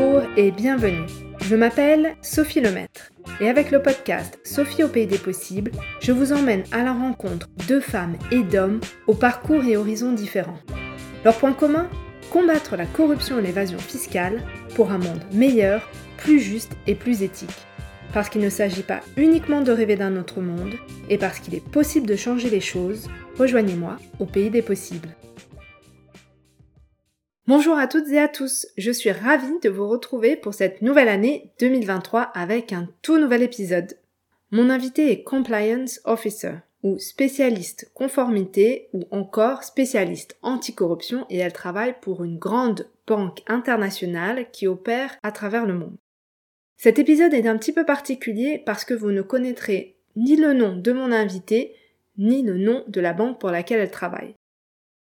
Bonjour et bienvenue. Je m'appelle Sophie Lemaître et avec le podcast Sophie au pays des possibles, je vous emmène à la rencontre de femmes et d'hommes au parcours et horizons différents. Leur point commun Combattre la corruption et l'évasion fiscale pour un monde meilleur, plus juste et plus éthique. Parce qu'il ne s'agit pas uniquement de rêver d'un autre monde, et parce qu'il est possible de changer les choses, rejoignez-moi au pays des possibles. Bonjour à toutes et à tous, je suis ravie de vous retrouver pour cette nouvelle année 2023 avec un tout nouvel épisode. Mon invité est Compliance Officer, ou spécialiste conformité, ou encore spécialiste anticorruption, et elle travaille pour une grande banque internationale qui opère à travers le monde. Cet épisode est un petit peu particulier parce que vous ne connaîtrez ni le nom de mon invité, ni le nom de la banque pour laquelle elle travaille.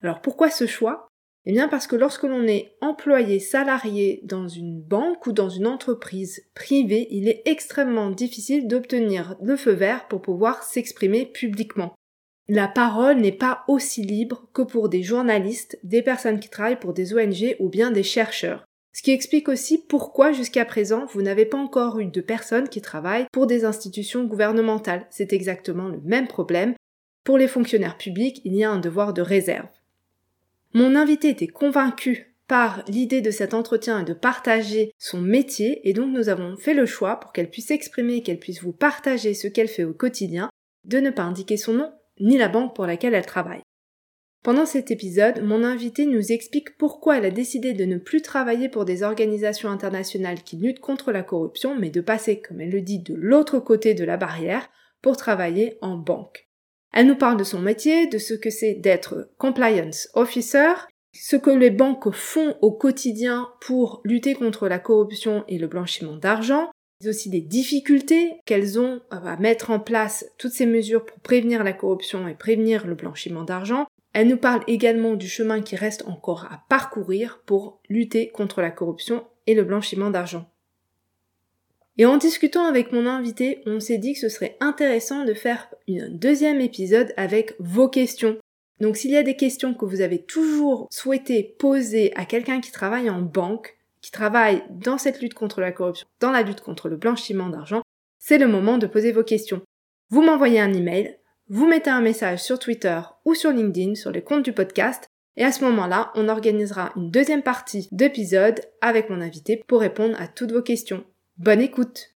Alors pourquoi ce choix? Eh bien parce que lorsque l'on est employé salarié dans une banque ou dans une entreprise privée, il est extrêmement difficile d'obtenir le feu vert pour pouvoir s'exprimer publiquement. La parole n'est pas aussi libre que pour des journalistes, des personnes qui travaillent pour des ONG ou bien des chercheurs. Ce qui explique aussi pourquoi jusqu'à présent vous n'avez pas encore eu de personnes qui travaillent pour des institutions gouvernementales. C'est exactement le même problème. Pour les fonctionnaires publics, il y a un devoir de réserve. Mon invité était convaincu par l'idée de cet entretien et de partager son métier et donc nous avons fait le choix pour qu'elle puisse s'exprimer, qu'elle puisse vous partager ce qu'elle fait au quotidien, de ne pas indiquer son nom ni la banque pour laquelle elle travaille. Pendant cet épisode, mon invité nous explique pourquoi elle a décidé de ne plus travailler pour des organisations internationales qui luttent contre la corruption, mais de passer, comme elle le dit, de l'autre côté de la barrière pour travailler en banque. Elle nous parle de son métier, de ce que c'est d'être compliance officer, ce que les banques font au quotidien pour lutter contre la corruption et le blanchiment d'argent, mais aussi des difficultés qu'elles ont à mettre en place toutes ces mesures pour prévenir la corruption et prévenir le blanchiment d'argent. Elle nous parle également du chemin qui reste encore à parcourir pour lutter contre la corruption et le blanchiment d'argent. Et en discutant avec mon invité, on s'est dit que ce serait intéressant de faire un deuxième épisode avec vos questions. Donc s'il y a des questions que vous avez toujours souhaité poser à quelqu'un qui travaille en banque, qui travaille dans cette lutte contre la corruption, dans la lutte contre le blanchiment d'argent, c'est le moment de poser vos questions. Vous m'envoyez un email, vous mettez un message sur Twitter ou sur LinkedIn sur les comptes du podcast et à ce moment-là, on organisera une deuxième partie d'épisode avec mon invité pour répondre à toutes vos questions. Bonne écoute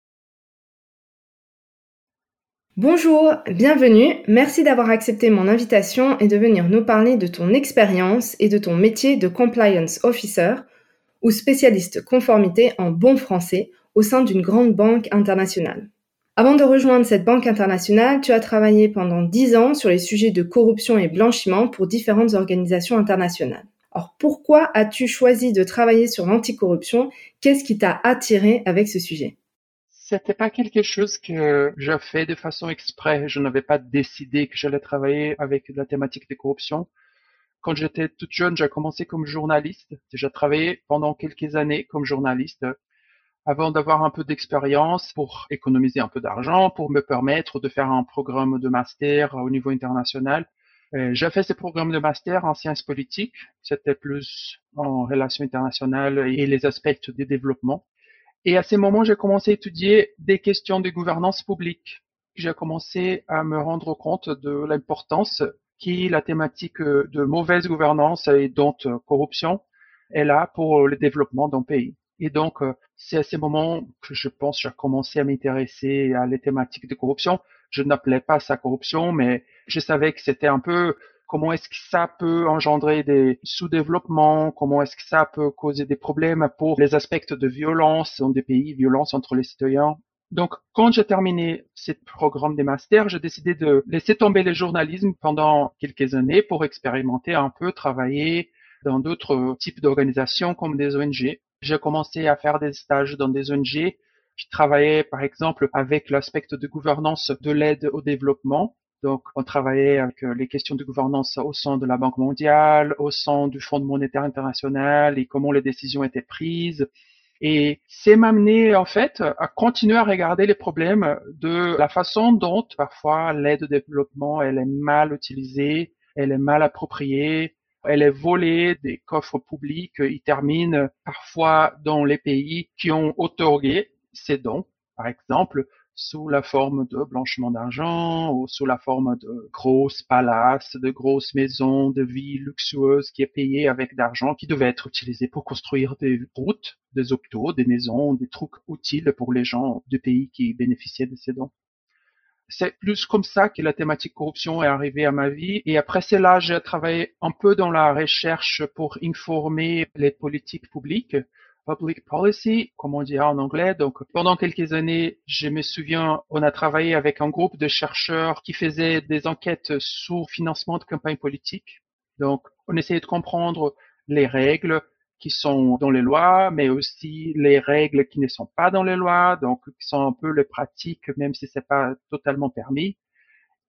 Bonjour, bienvenue, merci d'avoir accepté mon invitation et de venir nous parler de ton expérience et de ton métier de compliance officer ou spécialiste conformité en bon français au sein d'une grande banque internationale. Avant de rejoindre cette banque internationale, tu as travaillé pendant dix ans sur les sujets de corruption et blanchiment pour différentes organisations internationales. Alors pourquoi as-tu choisi de travailler sur l'anticorruption? Qu'est-ce qui t'a attiré avec ce sujet? C'était pas quelque chose que j'ai fait de façon exprès. Je n'avais pas décidé que j'allais travailler avec la thématique de corruption. Quand j'étais toute jeune, j'ai commencé comme journaliste. J'ai travaillé pendant quelques années comme journaliste avant d'avoir un peu d'expérience pour économiser un peu d'argent, pour me permettre de faire un programme de master au niveau international j'ai fait ces programmes de master en sciences politiques. C'était plus en relations internationales et les aspects du développement. Et à ces moments, j'ai commencé à étudier des questions de gouvernance publique. J'ai commencé à me rendre compte de l'importance qui la thématique de mauvaise gouvernance et donc corruption est là pour le développement d'un pays. Et donc, c'est à ces moments que je pense j'ai commencé à m'intéresser à les thématiques de corruption je n'appelais pas ça corruption, mais je savais que c'était un peu comment est-ce que ça peut engendrer des sous-développements, comment est-ce que ça peut causer des problèmes pour les aspects de violence dans des pays, violence entre les citoyens. Donc, quand j'ai terminé ce programme des masters, j'ai décidé de laisser tomber le journalisme pendant quelques années pour expérimenter un peu, travailler dans d'autres types d'organisations comme des ONG. J'ai commencé à faire des stages dans des ONG je travaillais par exemple avec l'aspect de gouvernance de l'aide au développement. Donc, on travaillait avec euh, les questions de gouvernance au sein de la Banque mondiale, au sein du Fonds monétaire international et comment les décisions étaient prises. Et c'est m'amener en fait à continuer à regarder les problèmes de la façon dont parfois l'aide au développement elle est mal utilisée, elle est mal appropriée, Elle est volée des coffres publics. Ils terminent parfois dans les pays qui ont otorgué ces dons. Par exemple, sous la forme de blanchiment d'argent ou sous la forme de grosses palaces, de grosses maisons, de villes luxueuses qui est payée avec d'argent qui devait être utilisé pour construire des routes, des hôpitaux, des maisons, des trucs utiles pour les gens du pays qui bénéficiaient de ces dons. C'est plus comme ça que la thématique corruption est arrivée à ma vie. Et après cela, j'ai travaillé un peu dans la recherche pour informer les politiques publiques public policy, comme on dit en anglais. Donc, pendant quelques années, je me souviens, on a travaillé avec un groupe de chercheurs qui faisaient des enquêtes sur financement de campagnes politiques. Donc, on essayait de comprendre les règles qui sont dans les lois, mais aussi les règles qui ne sont pas dans les lois, donc qui sont un peu les pratiques, même si c'est pas totalement permis.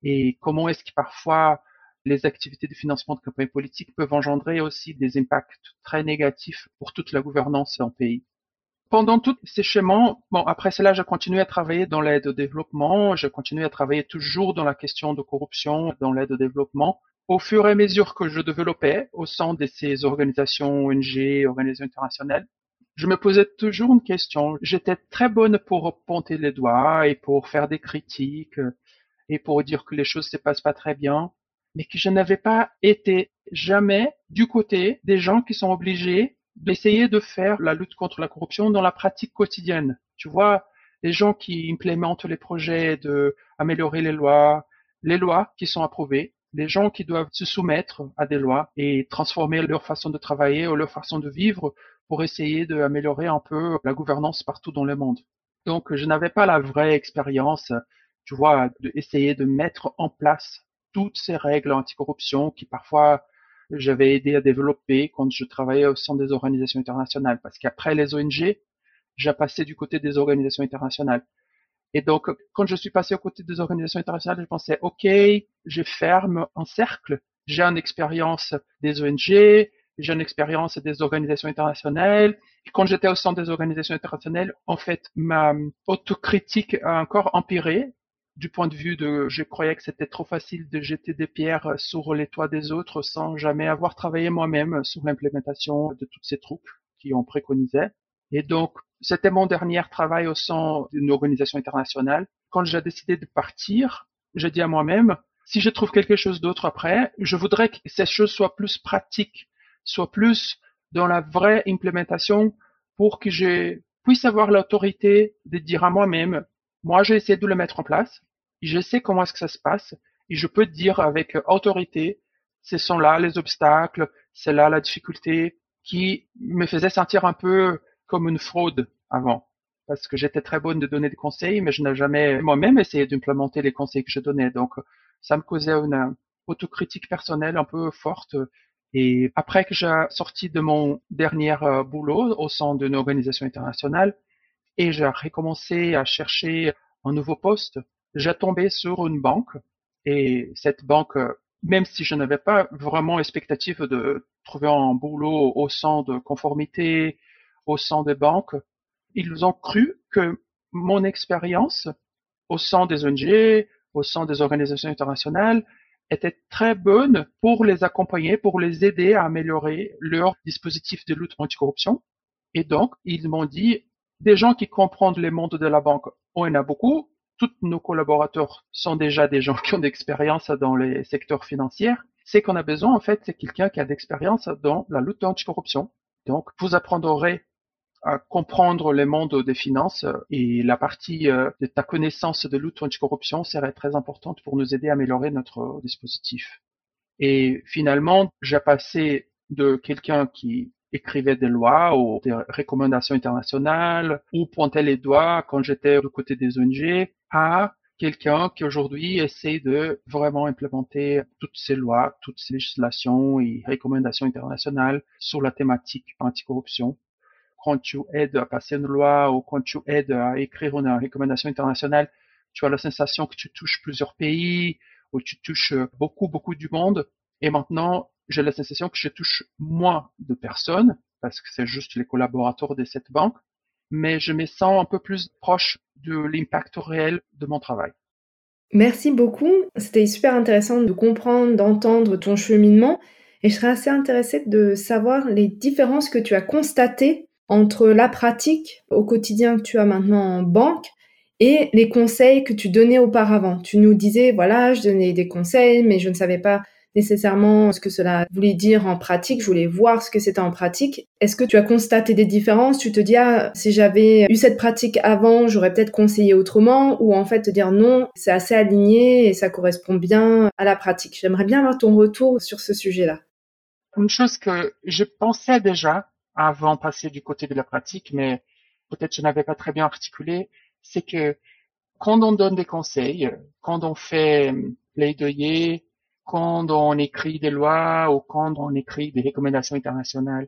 Et comment est-ce que parfois les activités de financement de campagne politique peuvent engendrer aussi des impacts très négatifs pour toute la gouvernance en pays. Pendant tous ces schémas, bon, après cela, j'ai continué à travailler dans l'aide au développement, j'ai continué à travailler toujours dans la question de corruption dans l'aide au développement. Au fur et à mesure que je développais au sein de ces organisations ONG, organisations internationales, je me posais toujours une question. J'étais très bonne pour pointer les doigts et pour faire des critiques et pour dire que les choses se passent pas très bien mais que je n'avais pas été jamais du côté des gens qui sont obligés d'essayer de faire la lutte contre la corruption dans la pratique quotidienne. Tu vois, les gens qui implémentent les projets de améliorer les lois, les lois qui sont approuvées, les gens qui doivent se soumettre à des lois et transformer leur façon de travailler ou leur façon de vivre pour essayer d'améliorer un peu la gouvernance partout dans le monde. Donc, je n'avais pas la vraie expérience, tu vois, d'essayer de mettre en place toutes ces règles anticorruption qui parfois j'avais aidé à développer quand je travaillais au sein des organisations internationales. Parce qu'après les ONG, j'ai passé du côté des organisations internationales. Et donc, quand je suis passé au côté des organisations internationales, je pensais, OK, je ferme un cercle. J'ai une expérience des ONG, j'ai une expérience des organisations internationales. Et quand j'étais au sein des organisations internationales, en fait, ma autocritique a encore empiré du point de vue de je croyais que c'était trop facile de jeter des pierres sur les toits des autres sans jamais avoir travaillé moi-même sur l'implémentation de toutes ces troupes qui ont préconisé. Et donc, c'était mon dernier travail au sein d'une organisation internationale. Quand j'ai décidé de partir, j'ai dit à moi-même, si je trouve quelque chose d'autre après, je voudrais que ces choses soient plus pratiques, soient plus dans la vraie implémentation pour que je puisse avoir l'autorité de dire à moi-même, moi, j'ai essayé de le mettre en place. Je sais comment est-ce que ça se passe. Et je peux dire avec autorité, ce sont là les obstacles, c'est là la difficulté qui me faisait sentir un peu comme une fraude avant. Parce que j'étais très bonne de donner des conseils, mais je n'ai jamais moi-même essayé d'implémenter les conseils que je donnais. Donc, ça me causait une autocritique personnelle un peu forte. Et après que j'ai sorti de mon dernier euh, boulot au sein d'une organisation internationale, et j'ai recommencé à chercher un nouveau poste. J'ai tombé sur une banque et cette banque, même si je n'avais pas vraiment expectative de trouver un boulot au sein de conformité, au sein des banques, ils ont cru que mon expérience au sein des ONG, au sein des organisations internationales, était très bonne pour les accompagner, pour les aider à améliorer leur dispositif de lutte anticorruption. Et donc, ils m'ont dit, des gens qui comprennent les mondes de la banque, on en a beaucoup. Tous nos collaborateurs sont déjà des gens qui ont d'expérience dans les secteurs financiers. C'est qu'on a besoin, en fait, c'est quelqu'un qui a d'expérience dans la lutte anticorruption. Donc, vous apprendrez à comprendre les mondes des finances et la partie euh, de ta connaissance de lutte anticorruption serait très importante pour nous aider à améliorer notre dispositif. Et finalement, j'ai passé de quelqu'un qui écrivait des lois ou des recommandations internationales ou pointait les doigts quand j'étais du côté des ONG à quelqu'un qui aujourd'hui essaie de vraiment implémenter toutes ces lois, toutes ces législations et recommandations internationales sur la thématique anticorruption. Quand tu aides à passer une loi ou quand tu aides à écrire une recommandation internationale, tu as la sensation que tu touches plusieurs pays ou tu touches beaucoup, beaucoup du monde. Et maintenant, j'ai la sensation que je touche moins de personnes, parce que c'est juste les collaborateurs de cette banque, mais je me sens un peu plus proche de l'impact réel de mon travail. Merci beaucoup. C'était super intéressant de comprendre, d'entendre ton cheminement. Et je serais assez intéressée de savoir les différences que tu as constatées entre la pratique au quotidien que tu as maintenant en banque et les conseils que tu donnais auparavant. Tu nous disais, voilà, je donnais des conseils, mais je ne savais pas nécessairement ce que cela voulait dire en pratique. Je voulais voir ce que c'était en pratique. Est-ce que tu as constaté des différences? Tu te dis, ah, si j'avais eu cette pratique avant, j'aurais peut-être conseillé autrement ou en fait te dire non, c'est assez aligné et ça correspond bien à la pratique. J'aimerais bien avoir ton retour sur ce sujet-là. Une chose que je pensais déjà avant de passer du côté de la pratique, mais peut-être je n'avais pas très bien articulé, c'est que quand on donne des conseils, quand on fait plaidoyer, quand on écrit des lois ou quand on écrit des recommandations internationales,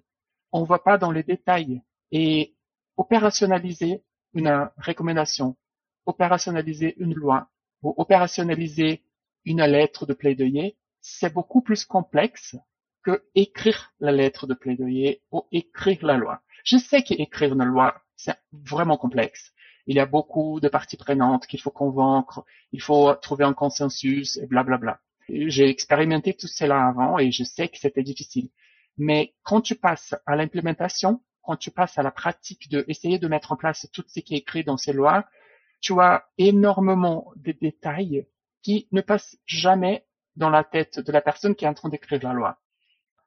on ne va pas dans les détails. Et opérationnaliser une recommandation, opérationnaliser une loi ou opérationnaliser une lettre de plaidoyer, c'est beaucoup plus complexe que écrire la lettre de plaidoyer ou écrire la loi. Je sais qu'écrire une loi, c'est vraiment complexe. Il y a beaucoup de parties prenantes qu'il faut convaincre, il faut trouver un consensus et blablabla. Bla bla. J'ai expérimenté tout cela avant et je sais que c'était difficile. Mais quand tu passes à l'implémentation, quand tu passes à la pratique de essayer de mettre en place tout ce qui est écrit dans ces lois, tu as énormément de détails qui ne passent jamais dans la tête de la personne qui est en train d'écrire la loi.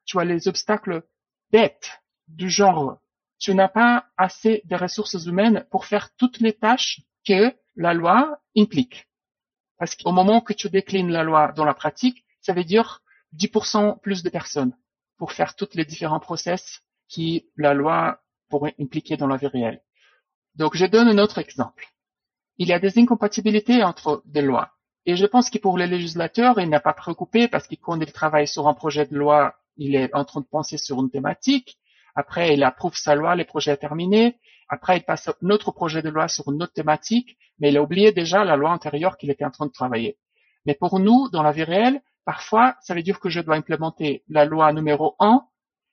Tu as les obstacles bêtes du genre, tu n'as pas assez de ressources humaines pour faire toutes les tâches que la loi implique. Parce qu'au moment que tu déclines la loi dans la pratique, ça veut dire 10% plus de personnes pour faire tous les différents process qui la loi pourrait impliquer dans la vie réelle. Donc, je donne un autre exemple. Il y a des incompatibilités entre des lois. Et je pense que pour les législateurs, il n'a pas préoccupé parce que quand il travaille sur un projet de loi, il est en train de penser sur une thématique. Après, il approuve sa loi, les projets terminés. Après, il passe un autre projet de loi sur une autre thématique, mais il a oublié déjà la loi antérieure qu'il était en train de travailler. Mais pour nous, dans la vie réelle, parfois, ça veut dire que je dois implémenter la loi numéro 1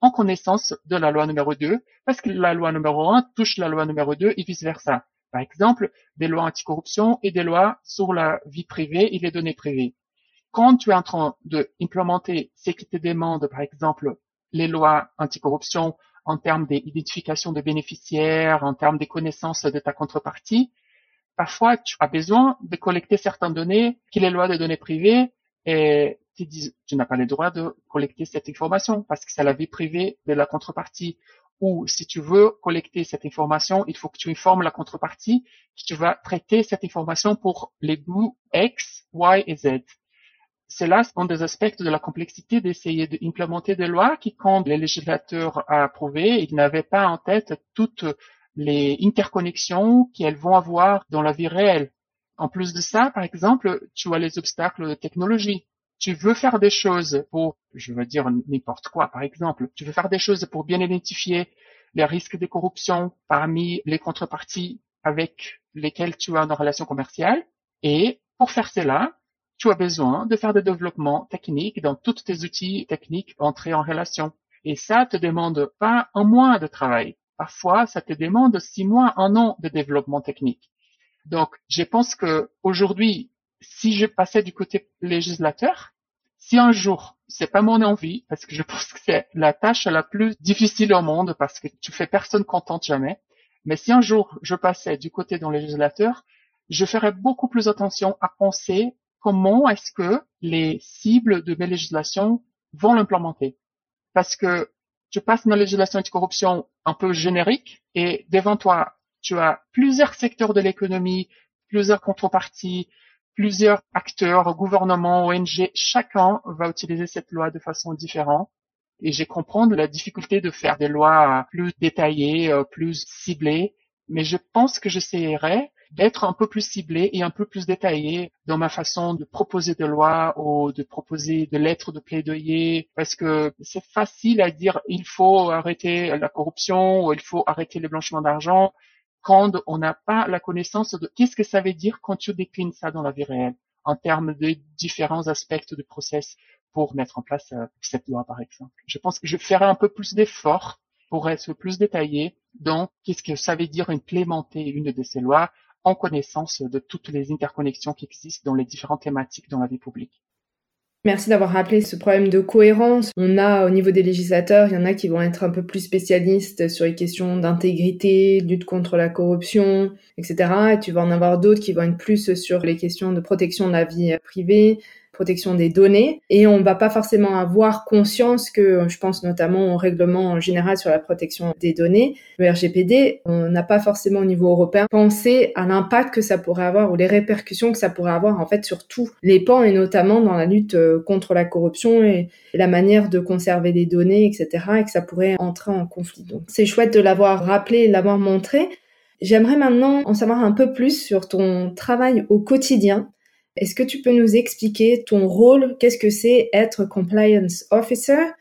en connaissance de la loi numéro 2, parce que la loi numéro 1 touche la loi numéro 2 et vice-versa. Par exemple, des lois anticorruption et des lois sur la vie privée et les données privées. Quand tu es en train d'implémenter ce qui te demande, par exemple, les lois anticorruption en termes d'identification de bénéficiaires, en termes des connaissances de ta contrepartie, parfois tu as besoin de collecter certaines données qui les lois des données privées et tu dis tu n'as pas le droit de collecter cette information parce que c'est la vie privée de la contrepartie. Ou si tu veux collecter cette information, il faut que tu informes la contrepartie que tu vas traiter cette information pour les bouts X, Y et Z. Cela sont des aspects de la complexité d'essayer d'implémenter des lois qui, quand les législateurs a approuvé, ils n'avaient pas en tête toutes les interconnexions qu'elles vont avoir dans la vie réelle. En plus de ça, par exemple, tu as les obstacles de technologie. Tu veux faire des choses pour, je veux dire n'importe quoi, par exemple, tu veux faire des choses pour bien identifier les risques de corruption parmi les contreparties avec lesquelles tu as une relation commerciale. Et pour faire cela, tu as besoin de faire des développements techniques dans tous tes outils techniques entrés en relation. Et ça te demande pas un mois de travail. Parfois, ça te demande six mois, un an de développement technique. Donc, je pense que aujourd'hui, si je passais du côté législateur, si un jour, c'est pas mon envie, parce que je pense que c'est la tâche la plus difficile au monde, parce que tu fais personne contente jamais, mais si un jour je passais du côté d'un législateur, je ferais beaucoup plus attention à penser comment est-ce que les cibles de mes législations vont l'implémenter. Parce que tu passes une législation anticorruption un peu générique et devant toi, tu as plusieurs secteurs de l'économie, plusieurs contreparties, plusieurs acteurs, gouvernements, ONG, chacun va utiliser cette loi de façon différente. Et j'ai comprendre la difficulté de faire des lois plus détaillées, euh, plus ciblées, mais je pense que j'essaierai d'être un peu plus ciblé et un peu plus détaillé dans ma façon de proposer des lois ou de proposer des lettres de plaidoyer parce que c'est facile à dire il faut arrêter la corruption ou il faut arrêter le blanchiment d'argent quand on n'a pas la connaissance de qu'est-ce que ça veut dire quand tu déclines ça dans la vie réelle en termes de différents aspects du process pour mettre en place euh, cette loi par exemple. Je pense que je ferai un peu plus d'efforts pour être plus détaillé dans qu'est-ce que ça veut dire implémenter une de ces lois en connaissance de toutes les interconnexions qui existent dans les différentes thématiques dans la vie publique. Merci d'avoir rappelé ce problème de cohérence. On a au niveau des législateurs, il y en a qui vont être un peu plus spécialistes sur les questions d'intégrité, lutte contre la corruption, etc. Et tu vas en avoir d'autres qui vont être plus sur les questions de protection de la vie privée, protection des données et on va pas forcément avoir conscience que, je pense notamment au règlement général sur la protection des données, le RGPD, on n'a pas forcément au niveau européen pensé à l'impact que ça pourrait avoir ou les répercussions que ça pourrait avoir en fait sur tous les pans et notamment dans la lutte euh, contre la corruption et la manière de conserver des données, etc. et que ça pourrait entrer en conflit. Donc c'est chouette de l'avoir rappelé de l'avoir montré. J'aimerais maintenant en savoir un peu plus sur ton travail au quotidien. Est-ce que tu peux nous expliquer ton rôle? Qu'est-ce que c'est être compliance officer?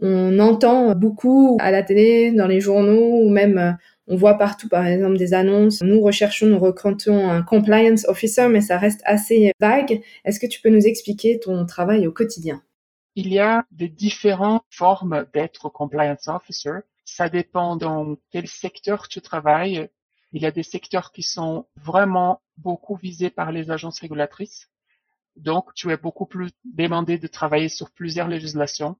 On entend beaucoup à la télé, dans les journaux ou même euh, on voit partout par exemple des annonces. Nous recherchons, nous recrutons un compliance officer, mais ça reste assez vague. Est-ce que tu peux nous expliquer ton travail au quotidien? Il y a des différentes formes d'être compliance officer. Ça dépend dans quel secteur tu travailles. Il y a des secteurs qui sont vraiment beaucoup visés par les agences régulatrices. Donc, tu es beaucoup plus demandé de travailler sur plusieurs législations.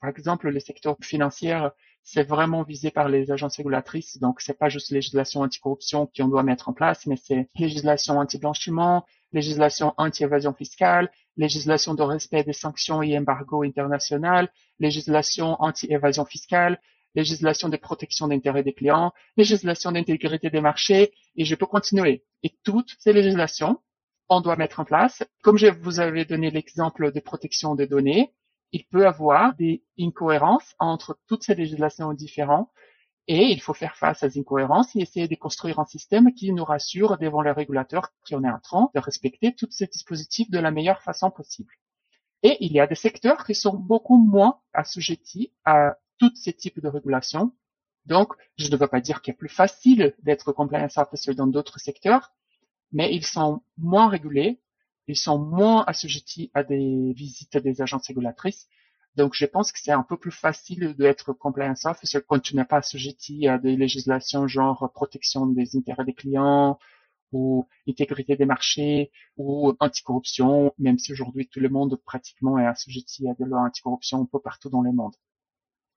Par exemple, le secteur financier, c'est vraiment visé par les agences régulatrices. Donc, c'est pas juste législation anticorruption qu'on doit mettre en place, mais c'est législation anti-blanchiment, législation anti-évasion fiscale, législation de respect des sanctions et embargo international, législation anti-évasion fiscale, législation de protection d'intérêts des clients, législation d'intégrité des marchés, et je peux continuer. Et toutes ces législations, on doit mettre en place. Comme je vous avais donné l'exemple de protection des données, il peut avoir des incohérences entre toutes ces législations différentes et il faut faire face à ces incohérences et essayer de construire un système qui nous rassure devant les régulateurs qui en est en train de respecter tous ces dispositifs de la meilleure façon possible. Et il y a des secteurs qui sont beaucoup moins assujettis à tous ces types de régulations. Donc, je ne veux pas dire qu'il est plus facile d'être compliance officer dans d'autres secteurs, mais ils sont moins régulés, ils sont moins assujettis à des visites des agences régulatrices. Donc, je pense que c'est un peu plus facile d'être compliance officer quand tu n'es pas assujetti à des législations genre protection des intérêts des clients ou intégrité des marchés ou anticorruption, même si aujourd'hui tout le monde pratiquement est assujetti à des lois anticorruption un peu partout dans le monde.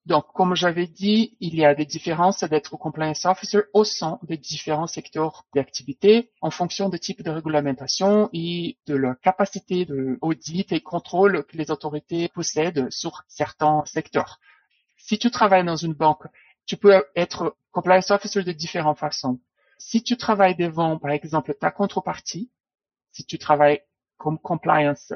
Donc, comme j'avais dit, il y a des différences d'être compliance officer au sein des différents secteurs d'activité en fonction des types de réglementation et de la capacité de audit et contrôle que les autorités possèdent sur certains secteurs. Si tu travailles dans une banque, tu peux être compliance officer de différentes façons. Si tu travailles devant, par exemple, ta contrepartie, si tu travailles comme compliance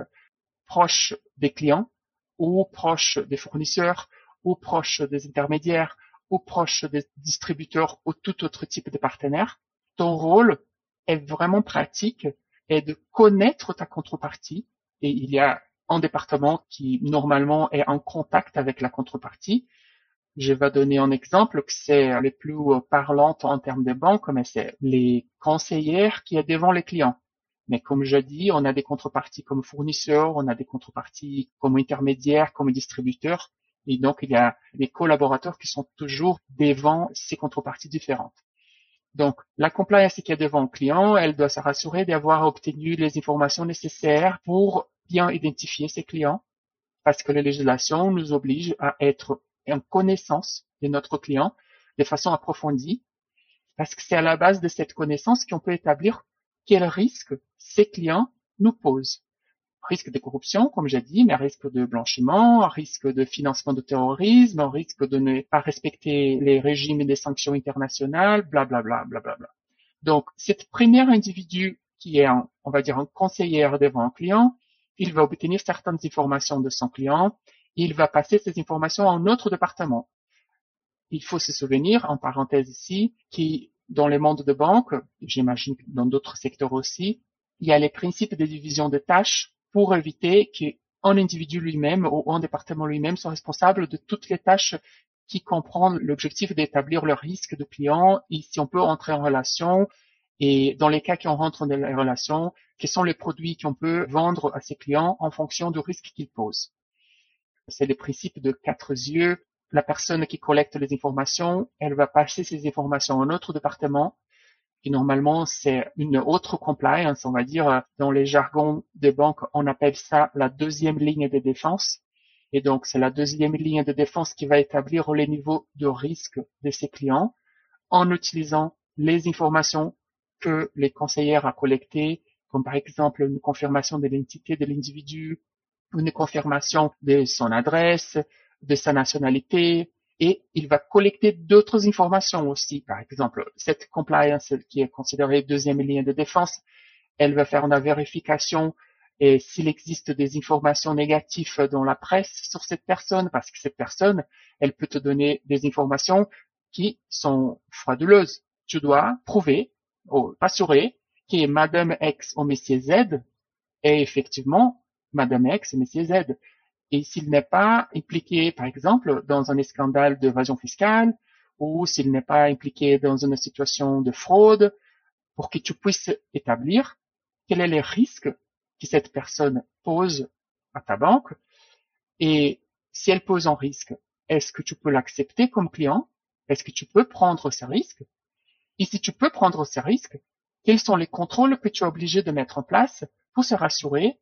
proche des clients ou proche des fournisseurs, ou proche des intermédiaires, ou proche des distributeurs ou tout autre type de partenaire. Ton rôle est vraiment pratique et de connaître ta contrepartie. Et il y a un département qui normalement est en contact avec la contrepartie. Je vais donner un exemple que c'est les plus parlantes en termes de banques, mais c'est les conseillères qui est devant les clients. Mais comme je dis, on a des contreparties comme fournisseurs, on a des contreparties comme intermédiaires, comme distributeurs. Et donc, il y a des collaborateurs qui sont toujours devant ces contreparties différentes. Donc, la compliance qui est devant le client, elle doit se rassurer d'avoir obtenu les informations nécessaires pour bien identifier ses clients, parce que la législation nous oblige à être en connaissance de notre client de façon approfondie, parce que c'est à la base de cette connaissance qu'on peut établir quels risques ces clients nous posent risque de corruption, comme j'ai dit, mais risque de blanchiment, risque de financement de terrorisme, risque de ne pas respecter les régimes des sanctions internationales, bla bla bla bla. Donc, cette première individu qui est, on va dire, un conseiller devant un client, il va obtenir certaines informations de son client, il va passer ces informations à un autre département. Il faut se souvenir, en parenthèse ici, qui dans les mondes de banque, j'imagine dans d'autres secteurs aussi, il y a les principes de division des tâches pour éviter qu'un individu lui-même ou un département lui-même soit responsable de toutes les tâches qui comprennent l'objectif d'établir le risque de client et si on peut entrer en relation et dans les cas qui on rentre dans les relations, quels sont les produits qu'on peut vendre à ses clients en fonction du risque qu'ils posent? C'est le principe de quatre yeux. La personne qui collecte les informations, elle va passer ces informations à un autre département qui normalement c'est une autre compliance, on va dire, dans les jargons des banques, on appelle ça la deuxième ligne de défense. Et donc, c'est la deuxième ligne de défense qui va établir les niveaux de risque de ses clients en utilisant les informations que les conseillères a collectées, comme par exemple une confirmation de l'identité de l'individu, une confirmation de son adresse, de sa nationalité, et il va collecter d'autres informations aussi. Par exemple, cette compliance qui est considérée deuxième ligne de défense, elle va faire une vérification et s'il existe des informations négatives dans la presse sur cette personne, parce que cette personne, elle peut te donner des informations qui sont frauduleuses. Tu dois prouver, ou assurer, que Madame X ou Monsieur Z est effectivement Madame X et Monsieur Z. Et s'il n'est pas impliqué, par exemple, dans un scandale d'évasion fiscale, ou s'il n'est pas impliqué dans une situation de fraude, pour que tu puisses établir quels sont les risques que cette personne pose à ta banque et si elle pose un risque, est-ce que tu peux l'accepter comme client? Est-ce que tu peux prendre ce risque? Et si tu peux prendre ce risque, quels sont les contrôles que tu es obligé de mettre en place pour se rassurer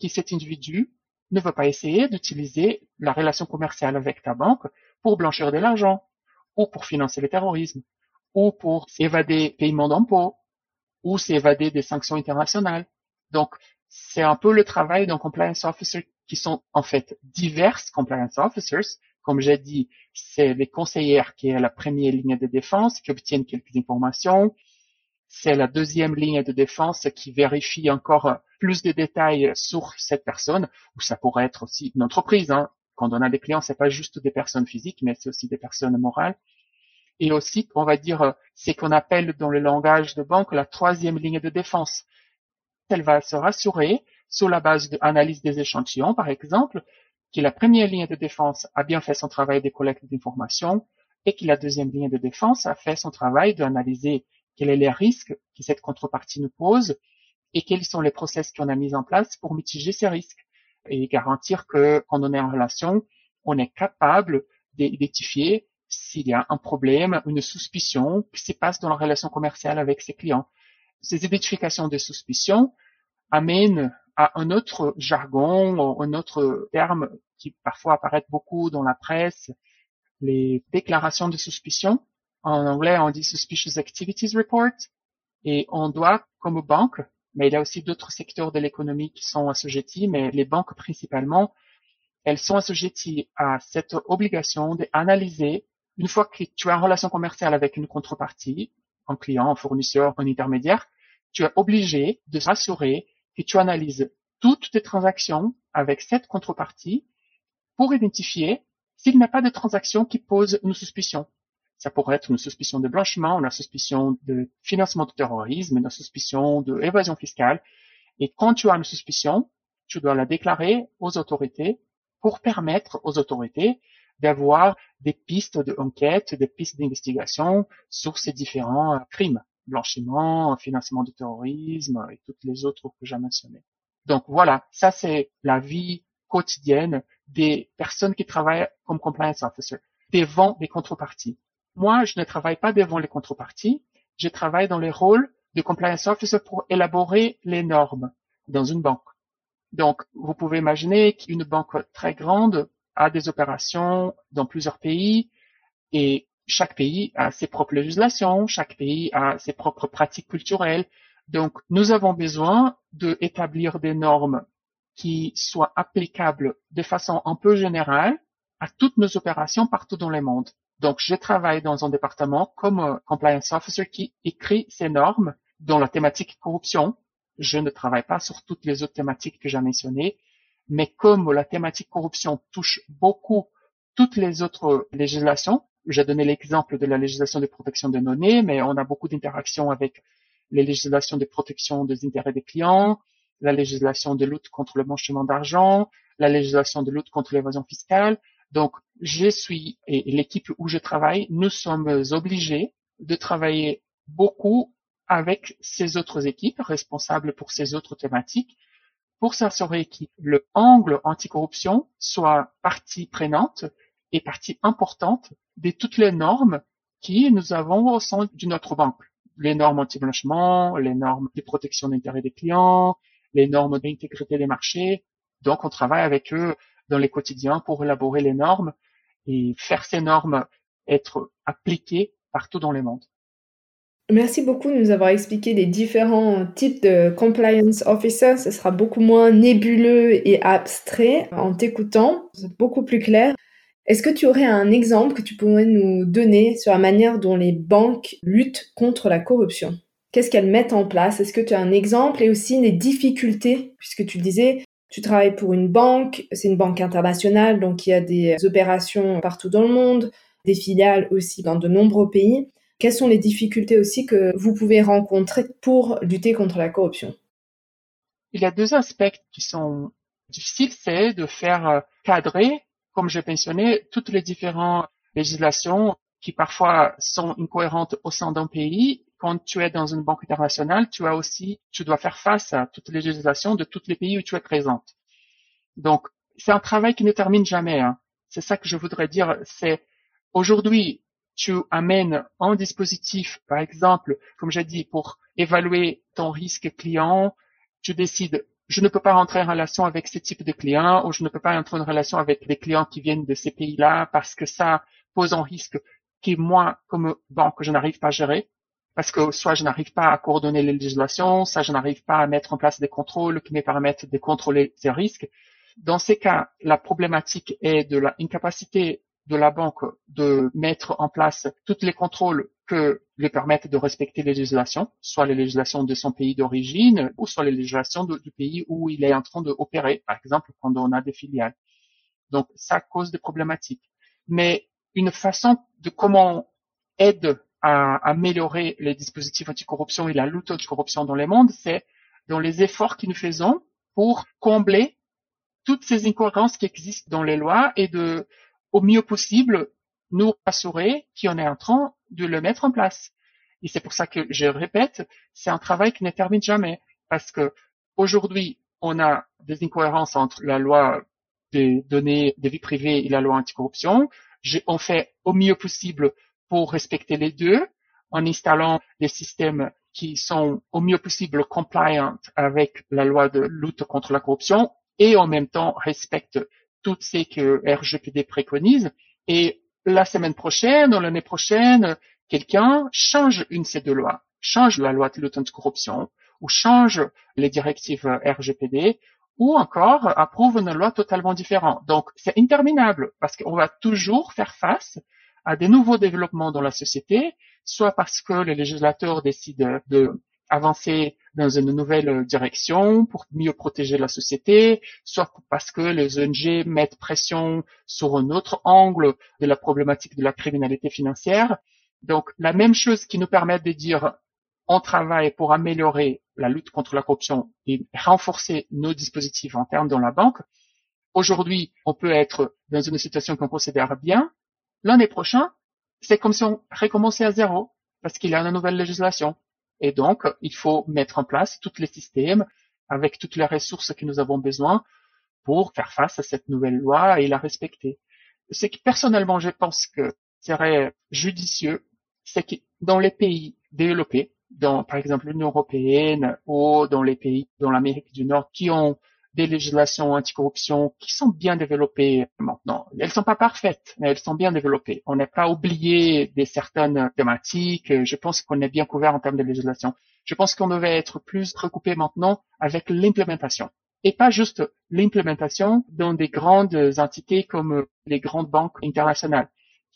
que cet individu ne veut pas essayer d'utiliser la relation commerciale avec ta banque pour blanchir de l'argent, ou pour financer le terrorisme, ou pour évader paiement d'impôts, ou s'évader des sanctions internationales. Donc, c'est un peu le travail d'un compliance officer qui sont en fait diverses compliance officers. Comme j'ai dit, c'est les conseillères qui est la première ligne de défense, qui obtiennent quelques informations. C'est la deuxième ligne de défense qui vérifie encore plus de détails sur cette personne, ou ça pourrait être aussi une entreprise. Hein. Quand on a des clients, c'est pas juste des personnes physiques, mais c'est aussi des personnes morales. Et aussi, on va dire, c'est qu'on appelle dans le langage de banque la troisième ligne de défense elle va se rassurer, sur la base de l'analyse des échantillons, par exemple, que la première ligne de défense a bien fait son travail de collecte d'informations et que la deuxième ligne de défense a fait son travail d'analyser quels sont les risques que cette contrepartie nous pose et quels sont les process qu'on a mis en place pour mitiger ces risques et garantir que quand on est en relation, on est capable d'identifier s'il y a un problème, une suspicion qui se passe dans la relation commerciale avec ses clients. Ces identifications de suspicion amènent à un autre jargon, un autre terme qui parfois apparaît beaucoup dans la presse, les déclarations de suspicion. En anglais, on dit Suspicious Activities Report. Et on doit, comme banque, mais il y a aussi d'autres secteurs de l'économie qui sont assujettis, mais les banques principalement, elles sont assujetties à cette obligation d'analyser, une fois que tu as une relation commerciale avec une contrepartie, un client, un fournisseur, un intermédiaire, tu es obligé de s'assurer que tu analyses toutes tes transactions avec cette contrepartie pour identifier s'il n'y a pas de transaction qui pose une suspicion. Ça pourrait être une suspicion de blanchiment, une suspicion de financement du terrorisme, une suspicion d'évasion fiscale. Et quand tu as une suspicion, tu dois la déclarer aux autorités pour permettre aux autorités d'avoir des pistes d'enquête, des pistes d'investigation sur ces différents euh, crimes, blanchiment, financement du terrorisme et toutes les autres que j'ai mentionnées. Donc voilà, ça c'est la vie quotidienne des personnes qui travaillent comme compliance officer devant les contreparties. Moi, je ne travaille pas devant les contreparties, je travaille dans les rôles de compliance officer pour élaborer les normes dans une banque. Donc, vous pouvez imaginer qu'une banque très grande a des opérations dans plusieurs pays et chaque pays a ses propres législations, chaque pays a ses propres pratiques culturelles. Donc, nous avons besoin d'établir des normes qui soient applicables de façon un peu générale à toutes nos opérations partout dans le monde. Donc, je travaille dans un département comme compliance officer qui écrit ces normes dans la thématique corruption. Je ne travaille pas sur toutes les autres thématiques que j'ai mentionnées, mais comme la thématique corruption touche beaucoup toutes les autres législations, j'ai donné l'exemple de la législation de protection des données, mais on a beaucoup d'interactions avec les législations de protection des intérêts des clients, la législation de lutte contre le blanchiment d'argent, la législation de lutte contre l'évasion fiscale. Donc, je suis, et l'équipe où je travaille, nous sommes obligés de travailler beaucoup avec ces autres équipes responsables pour ces autres thématiques pour s'assurer que le angle anticorruption soit partie prenante et partie importante de toutes les normes qui nous avons au sein de notre banque. les normes anti-blanchiment, les normes de protection d'intérêt des clients, les normes d'intégrité des marchés. Donc, on travaille avec eux dans les quotidiens pour élaborer les normes et faire ces normes être appliquées partout dans le monde. Merci beaucoup de nous avoir expliqué les différents types de compliance officer. Ce sera beaucoup moins nébuleux et abstrait en t'écoutant. Beaucoup plus clair. Est-ce que tu aurais un exemple que tu pourrais nous donner sur la manière dont les banques luttent contre la corruption? Qu'est-ce qu'elles mettent en place? Est-ce que tu as un exemple et aussi des difficultés? Puisque tu disais, tu travailles pour une banque, c'est une banque internationale, donc il y a des opérations partout dans le monde, des filiales aussi dans de nombreux pays. Quelles sont les difficultés aussi que vous pouvez rencontrer pour lutter contre la corruption? Il y a deux aspects qui sont difficiles, c'est de faire cadrer, comme j'ai mentionné, toutes les différentes législations qui parfois sont incohérentes au sein d'un pays. Quand tu es dans une banque internationale, tu as aussi, tu dois faire face à toutes les législations de tous les pays où tu es présente. Donc, c'est un travail qui ne termine jamais. Hein. C'est ça que je voudrais dire. C'est aujourd'hui, tu amènes un dispositif, par exemple, comme j'ai dit, pour évaluer ton risque client, tu décides, je ne peux pas rentrer en relation avec ce type de clients ou je ne peux pas entrer en relation avec des clients qui viennent de ces pays-là parce que ça pose un risque qui, moi, comme banque, je n'arrive pas à gérer. Parce que soit je n'arrive pas à coordonner les législations, soit je n'arrive pas à mettre en place des contrôles qui me permettent de contrôler ces risques. Dans ces cas, la problématique est de l'incapacité de la banque de mettre en place tous les contrôles que lui permettent de respecter les législations, soit les législations de son pays d'origine ou soit les législations du pays où il est en train d'opérer, par exemple quand on a des filiales. Donc ça cause des problématiques. Mais une façon de comment aide à améliorer les dispositifs anticorruption et la lutte anticorruption dans le monde, c'est dans les efforts que nous faisons pour combler toutes ces incohérences qui existent dans les lois et de au mieux possible nous assurer qu'on est en train de le mettre en place. Et c'est pour ça que je répète, c'est un travail qui ne termine jamais. Parce que aujourd'hui, on a des incohérences entre la loi des données de vie privée et la loi anticorruption. on fait au mieux possible pour respecter les deux en installant des systèmes qui sont au mieux possible compliant avec la loi de lutte contre la corruption et en même temps respectent toutes ces que RGPD préconise. Et la semaine prochaine ou l'année prochaine, quelqu'un change une de ces deux lois, change la loi de lutte corruption ou change les directives RGPD ou encore approuve une loi totalement différente. Donc, c'est interminable parce qu'on va toujours faire face à des nouveaux développements dans la société, soit parce que les législateurs décident de avancer dans une nouvelle direction pour mieux protéger la société, soit parce que les ONG mettent pression sur un autre angle de la problématique de la criminalité financière. Donc, la même chose qui nous permet de dire on travaille pour améliorer la lutte contre la corruption et renforcer nos dispositifs internes dans la banque. Aujourd'hui, on peut être dans une situation qu'on considère bien. L'année prochaine, c'est comme si on recommençait à zéro parce qu'il y a une nouvelle législation. Et donc, il faut mettre en place tous les systèmes avec toutes les ressources que nous avons besoin pour faire face à cette nouvelle loi et la respecter. Ce qui, personnellement, je pense que serait judicieux, c'est que dans les pays développés, dans, par exemple, l'Union européenne ou dans les pays dans l'Amérique du Nord qui ont des législations anticorruption qui sont bien développées maintenant. Elles sont pas parfaites, mais elles sont bien développées. On n'est pas oublié des certaines thématiques. Je pense qu'on est bien couvert en termes de législation. Je pense qu'on devait être plus préoccupé maintenant avec l'implémentation. Et pas juste l'implémentation dans des grandes entités comme les grandes banques internationales.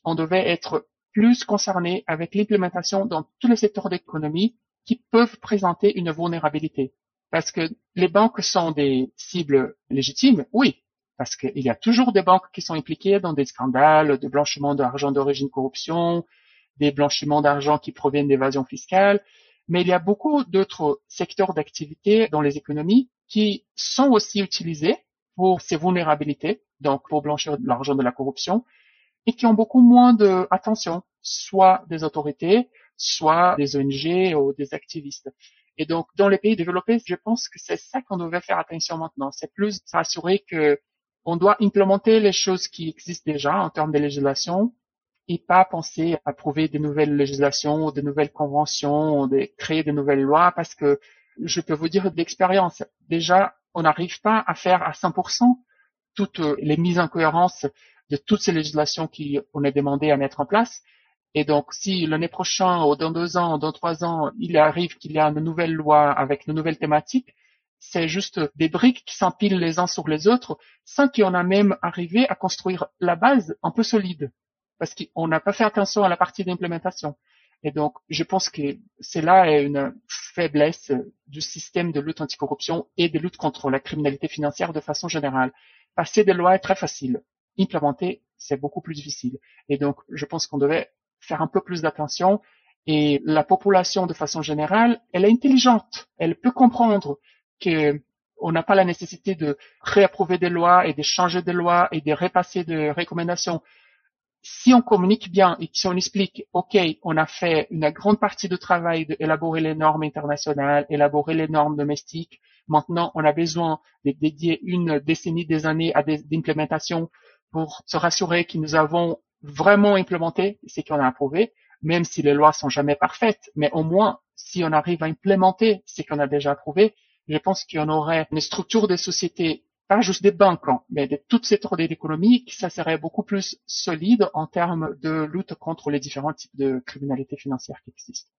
On devait être plus concerné avec l'implémentation dans tous les secteurs d'économie qui peuvent présenter une vulnérabilité. Parce que les banques sont des cibles légitimes, oui, parce qu'il y a toujours des banques qui sont impliquées dans des scandales de blanchiment d'argent d'origine corruption, des blanchiments d'argent qui proviennent d'évasion fiscale, mais il y a beaucoup d'autres secteurs d'activité dans les économies qui sont aussi utilisés pour ces vulnérabilités, donc pour blanchir l'argent de la corruption, et qui ont beaucoup moins d'attention, soit des autorités, soit des ONG ou des activistes. Et donc, dans les pays développés, je pense que c'est ça qu'on devait faire attention maintenant. C'est plus s'assurer que on doit implémenter les choses qui existent déjà en termes de législation et pas penser à prouver de nouvelles législations, de nouvelles conventions, de créer de nouvelles lois parce que je peux vous dire d'expérience, déjà, on n'arrive pas à faire à 100% toutes les mises en cohérence de toutes ces législations qu'on est demandé à mettre en place. Et donc, si l'année prochaine, ou dans deux ans, ou dans trois ans, il arrive qu'il y a une nouvelle loi avec une nouvelle thématique, c'est juste des briques qui s'empilent les uns sur les autres sans qu'on a même arrivé à construire la base un peu solide. Parce qu'on n'a pas fait attention à la partie d'implémentation. Et donc, je pense que c'est là une faiblesse du système de lutte anticorruption et de lutte contre la criminalité financière de façon générale. Passer des lois est très facile. Implémenter, c'est beaucoup plus difficile. Et donc, je pense qu'on devait faire un peu plus d'attention. Et la population, de façon générale, elle est intelligente. Elle peut comprendre que on n'a pas la nécessité de réapprouver des lois et de changer des lois et de repasser des recommandations. Si on communique bien et si on explique, OK, on a fait une grande partie du travail d'élaborer les normes internationales, élaborer les normes domestiques, maintenant on a besoin de dédier une décennie des années à d'implémentation pour se rassurer que nous avons vraiment implémenté ce qu'on a approuvé, même si les lois sont jamais parfaites, mais au moins si on arrive à implémenter ce qu'on a déjà approuvé, je pense qu'on aurait une structure des sociétés, pas juste des banques, hein, mais de toutes ces tours d'économie, ça serait beaucoup plus solide en termes de lutte contre les différents types de criminalité financière qui existent.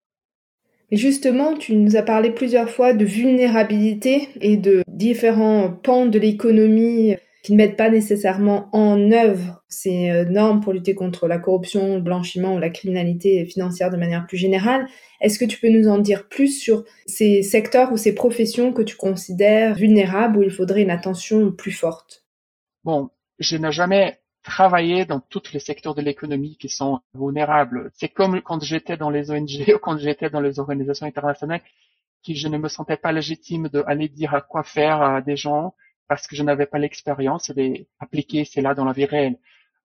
Et justement, tu nous as parlé plusieurs fois de vulnérabilité et de différents pans de l'économie qui ne mettent pas nécessairement en œuvre ces euh, normes pour lutter contre la corruption, le blanchiment ou la criminalité financière de manière plus générale. Est-ce que tu peux nous en dire plus sur ces secteurs ou ces professions que tu considères vulnérables où il faudrait une attention plus forte? Bon, je n'ai jamais travaillé dans tous les secteurs de l'économie qui sont vulnérables. C'est comme quand j'étais dans les ONG ou quand j'étais dans les organisations internationales, que je ne me sentais pas légitime d'aller dire à quoi faire à des gens parce que je n'avais pas l'expérience d'appliquer cela dans la vie réelle.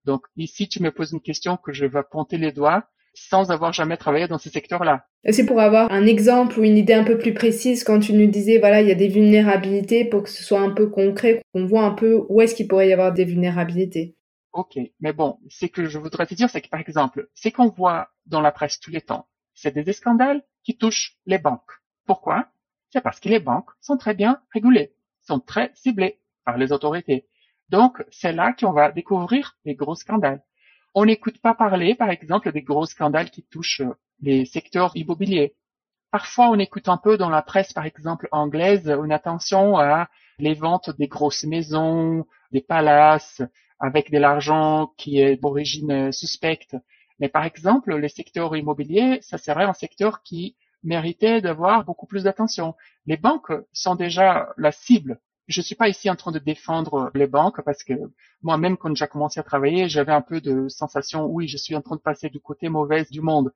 Donc ici, tu me poses une question que je vais pointer les doigts sans avoir jamais travaillé dans ce secteur-là. C'est pour avoir un exemple ou une idée un peu plus précise quand tu nous disais, voilà, il y a des vulnérabilités pour que ce soit un peu concret, qu'on voit un peu où est-ce qu'il pourrait y avoir des vulnérabilités. Ok, mais bon, ce que je voudrais te dire, c'est que par exemple, ce qu'on voit dans la presse tous les temps, c'est des scandales qui touchent les banques. Pourquoi? C'est parce que les banques sont très bien régulées sont très ciblés par les autorités. Donc, c'est là qu'on va découvrir les gros scandales. On n'écoute pas parler, par exemple, des gros scandales qui touchent euh, les secteurs immobiliers. Parfois, on écoute un peu dans la presse, par exemple, anglaise, une attention à les ventes des grosses maisons, des palaces, avec de l'argent qui est d'origine suspecte. Mais par exemple, les secteurs immobiliers, ça serait un secteur qui méritait d'avoir beaucoup plus d'attention. Les banques sont déjà la cible. Je suis pas ici en train de défendre les banques parce que moi-même, quand j'ai commencé à travailler, j'avais un peu de sensation, oui, je suis en train de passer du côté mauvais du monde.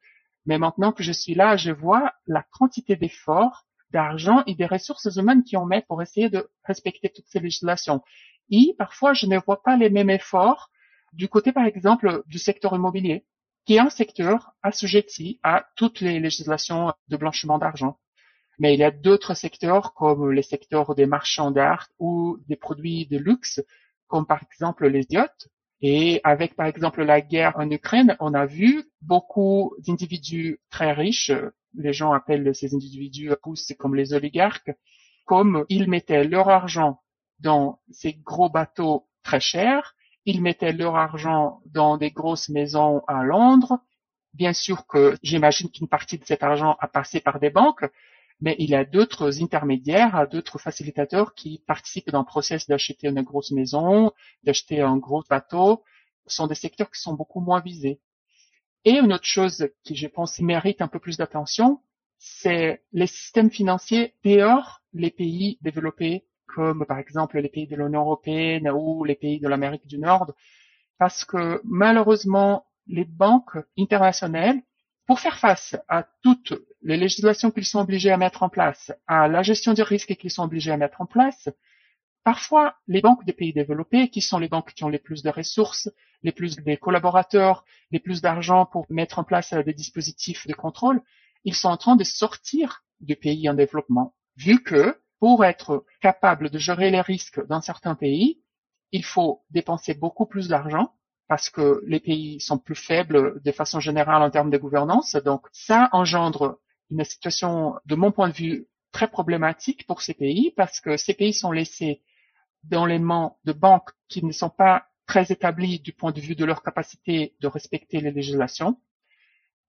Mais maintenant que je suis là, je vois la quantité d'efforts, d'argent et des ressources humaines qui ont met pour essayer de respecter toutes ces législations. Et parfois, je ne vois pas les mêmes efforts du côté, par exemple, du secteur immobilier qui est un secteur assujetti à toutes les législations de blanchiment d'argent. Mais il y a d'autres secteurs comme les secteurs des marchands d'art ou des produits de luxe, comme par exemple les yachts. Et avec par exemple la guerre en Ukraine, on a vu beaucoup d'individus très riches, les gens appellent ces individus comme les oligarques, comme ils mettaient leur argent dans ces gros bateaux très chers ils mettaient leur argent dans des grosses maisons à Londres. Bien sûr que j'imagine qu'une partie de cet argent a passé par des banques, mais il y a d'autres intermédiaires, d'autres facilitateurs qui participent dans le process d'acheter une grosse maison, d'acheter un gros bateau. Ce sont des secteurs qui sont beaucoup moins visés. Et une autre chose qui, je pense, mérite un peu plus d'attention, c'est les systèmes financiers dehors les pays développés comme par exemple les pays de l'Union européenne ou les pays de l'Amérique du Nord, parce que malheureusement, les banques internationales, pour faire face à toutes les législations qu'ils sont obligés à mettre en place, à la gestion du risque qu'ils sont obligés à mettre en place, parfois les banques des pays développés, qui sont les banques qui ont les plus de ressources, les plus de collaborateurs, les plus d'argent pour mettre en place des dispositifs de contrôle, ils sont en train de sortir des pays en développement, vu que pour être capable de gérer les risques dans certains pays, il faut dépenser beaucoup plus d'argent parce que les pays sont plus faibles de façon générale en termes de gouvernance. Donc ça engendre une situation, de mon point de vue, très problématique pour ces pays parce que ces pays sont laissés dans les mains de banques qui ne sont pas très établies du point de vue de leur capacité de respecter les législations,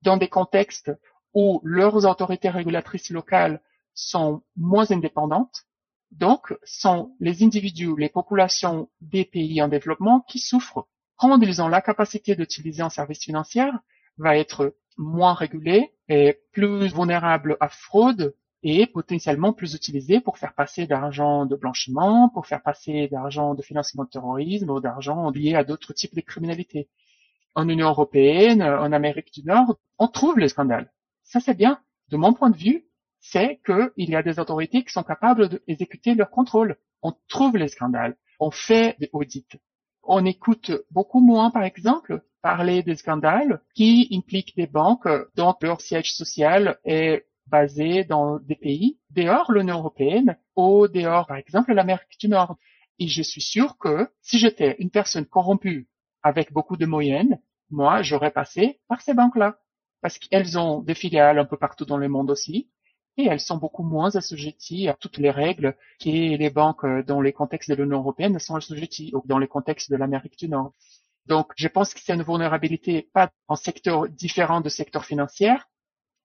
dans des contextes où leurs autorités régulatrices locales sont moins indépendantes. Donc, sont les individus, les populations des pays en développement qui souffrent. Quand ils ont la capacité d'utiliser un service financier, va être moins régulé et plus vulnérable à fraude et potentiellement plus utilisé pour faire passer d'argent de blanchiment, pour faire passer d'argent de financement de terrorisme ou d'argent lié à d'autres types de criminalité. En Union européenne, en Amérique du Nord, on trouve les scandales. Ça, c'est bien. De mon point de vue, c'est qu'il y a des autorités qui sont capables d'exécuter leur contrôle. On trouve les scandales. On fait des audits. On écoute beaucoup moins, par exemple, parler des scandales qui impliquent des banques dont leur siège social est basé dans des pays dehors l'Union européenne ou dehors, par exemple, l'Amérique du Nord. Et je suis sûr que si j'étais une personne corrompue avec beaucoup de moyens, moi, j'aurais passé par ces banques-là parce qu'elles ont des filiales un peu partout dans le monde aussi, et elles sont beaucoup moins assujetties à toutes les règles que les banques dans les contextes de l'Union européenne sont assujetties, ou dans les contextes de l'Amérique du Nord. Donc, je pense que c'est une vulnérabilité pas en secteur différent de secteur financier,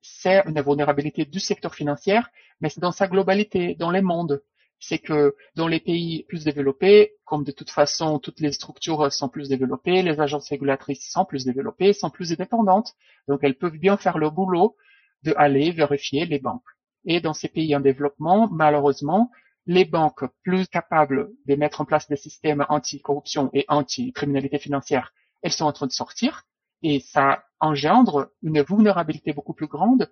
c'est une vulnérabilité du secteur financier, mais c'est dans sa globalité, dans les mondes c'est que dans les pays plus développés, comme de toute façon toutes les structures sont plus développées, les agences régulatrices sont plus développées, sont plus indépendantes, donc elles peuvent bien faire le boulot de aller vérifier les banques. Et dans ces pays en développement, malheureusement, les banques plus capables de mettre en place des systèmes anti-corruption et anti-criminalité financière, elles sont en train de sortir, et ça engendre une vulnérabilité beaucoup plus grande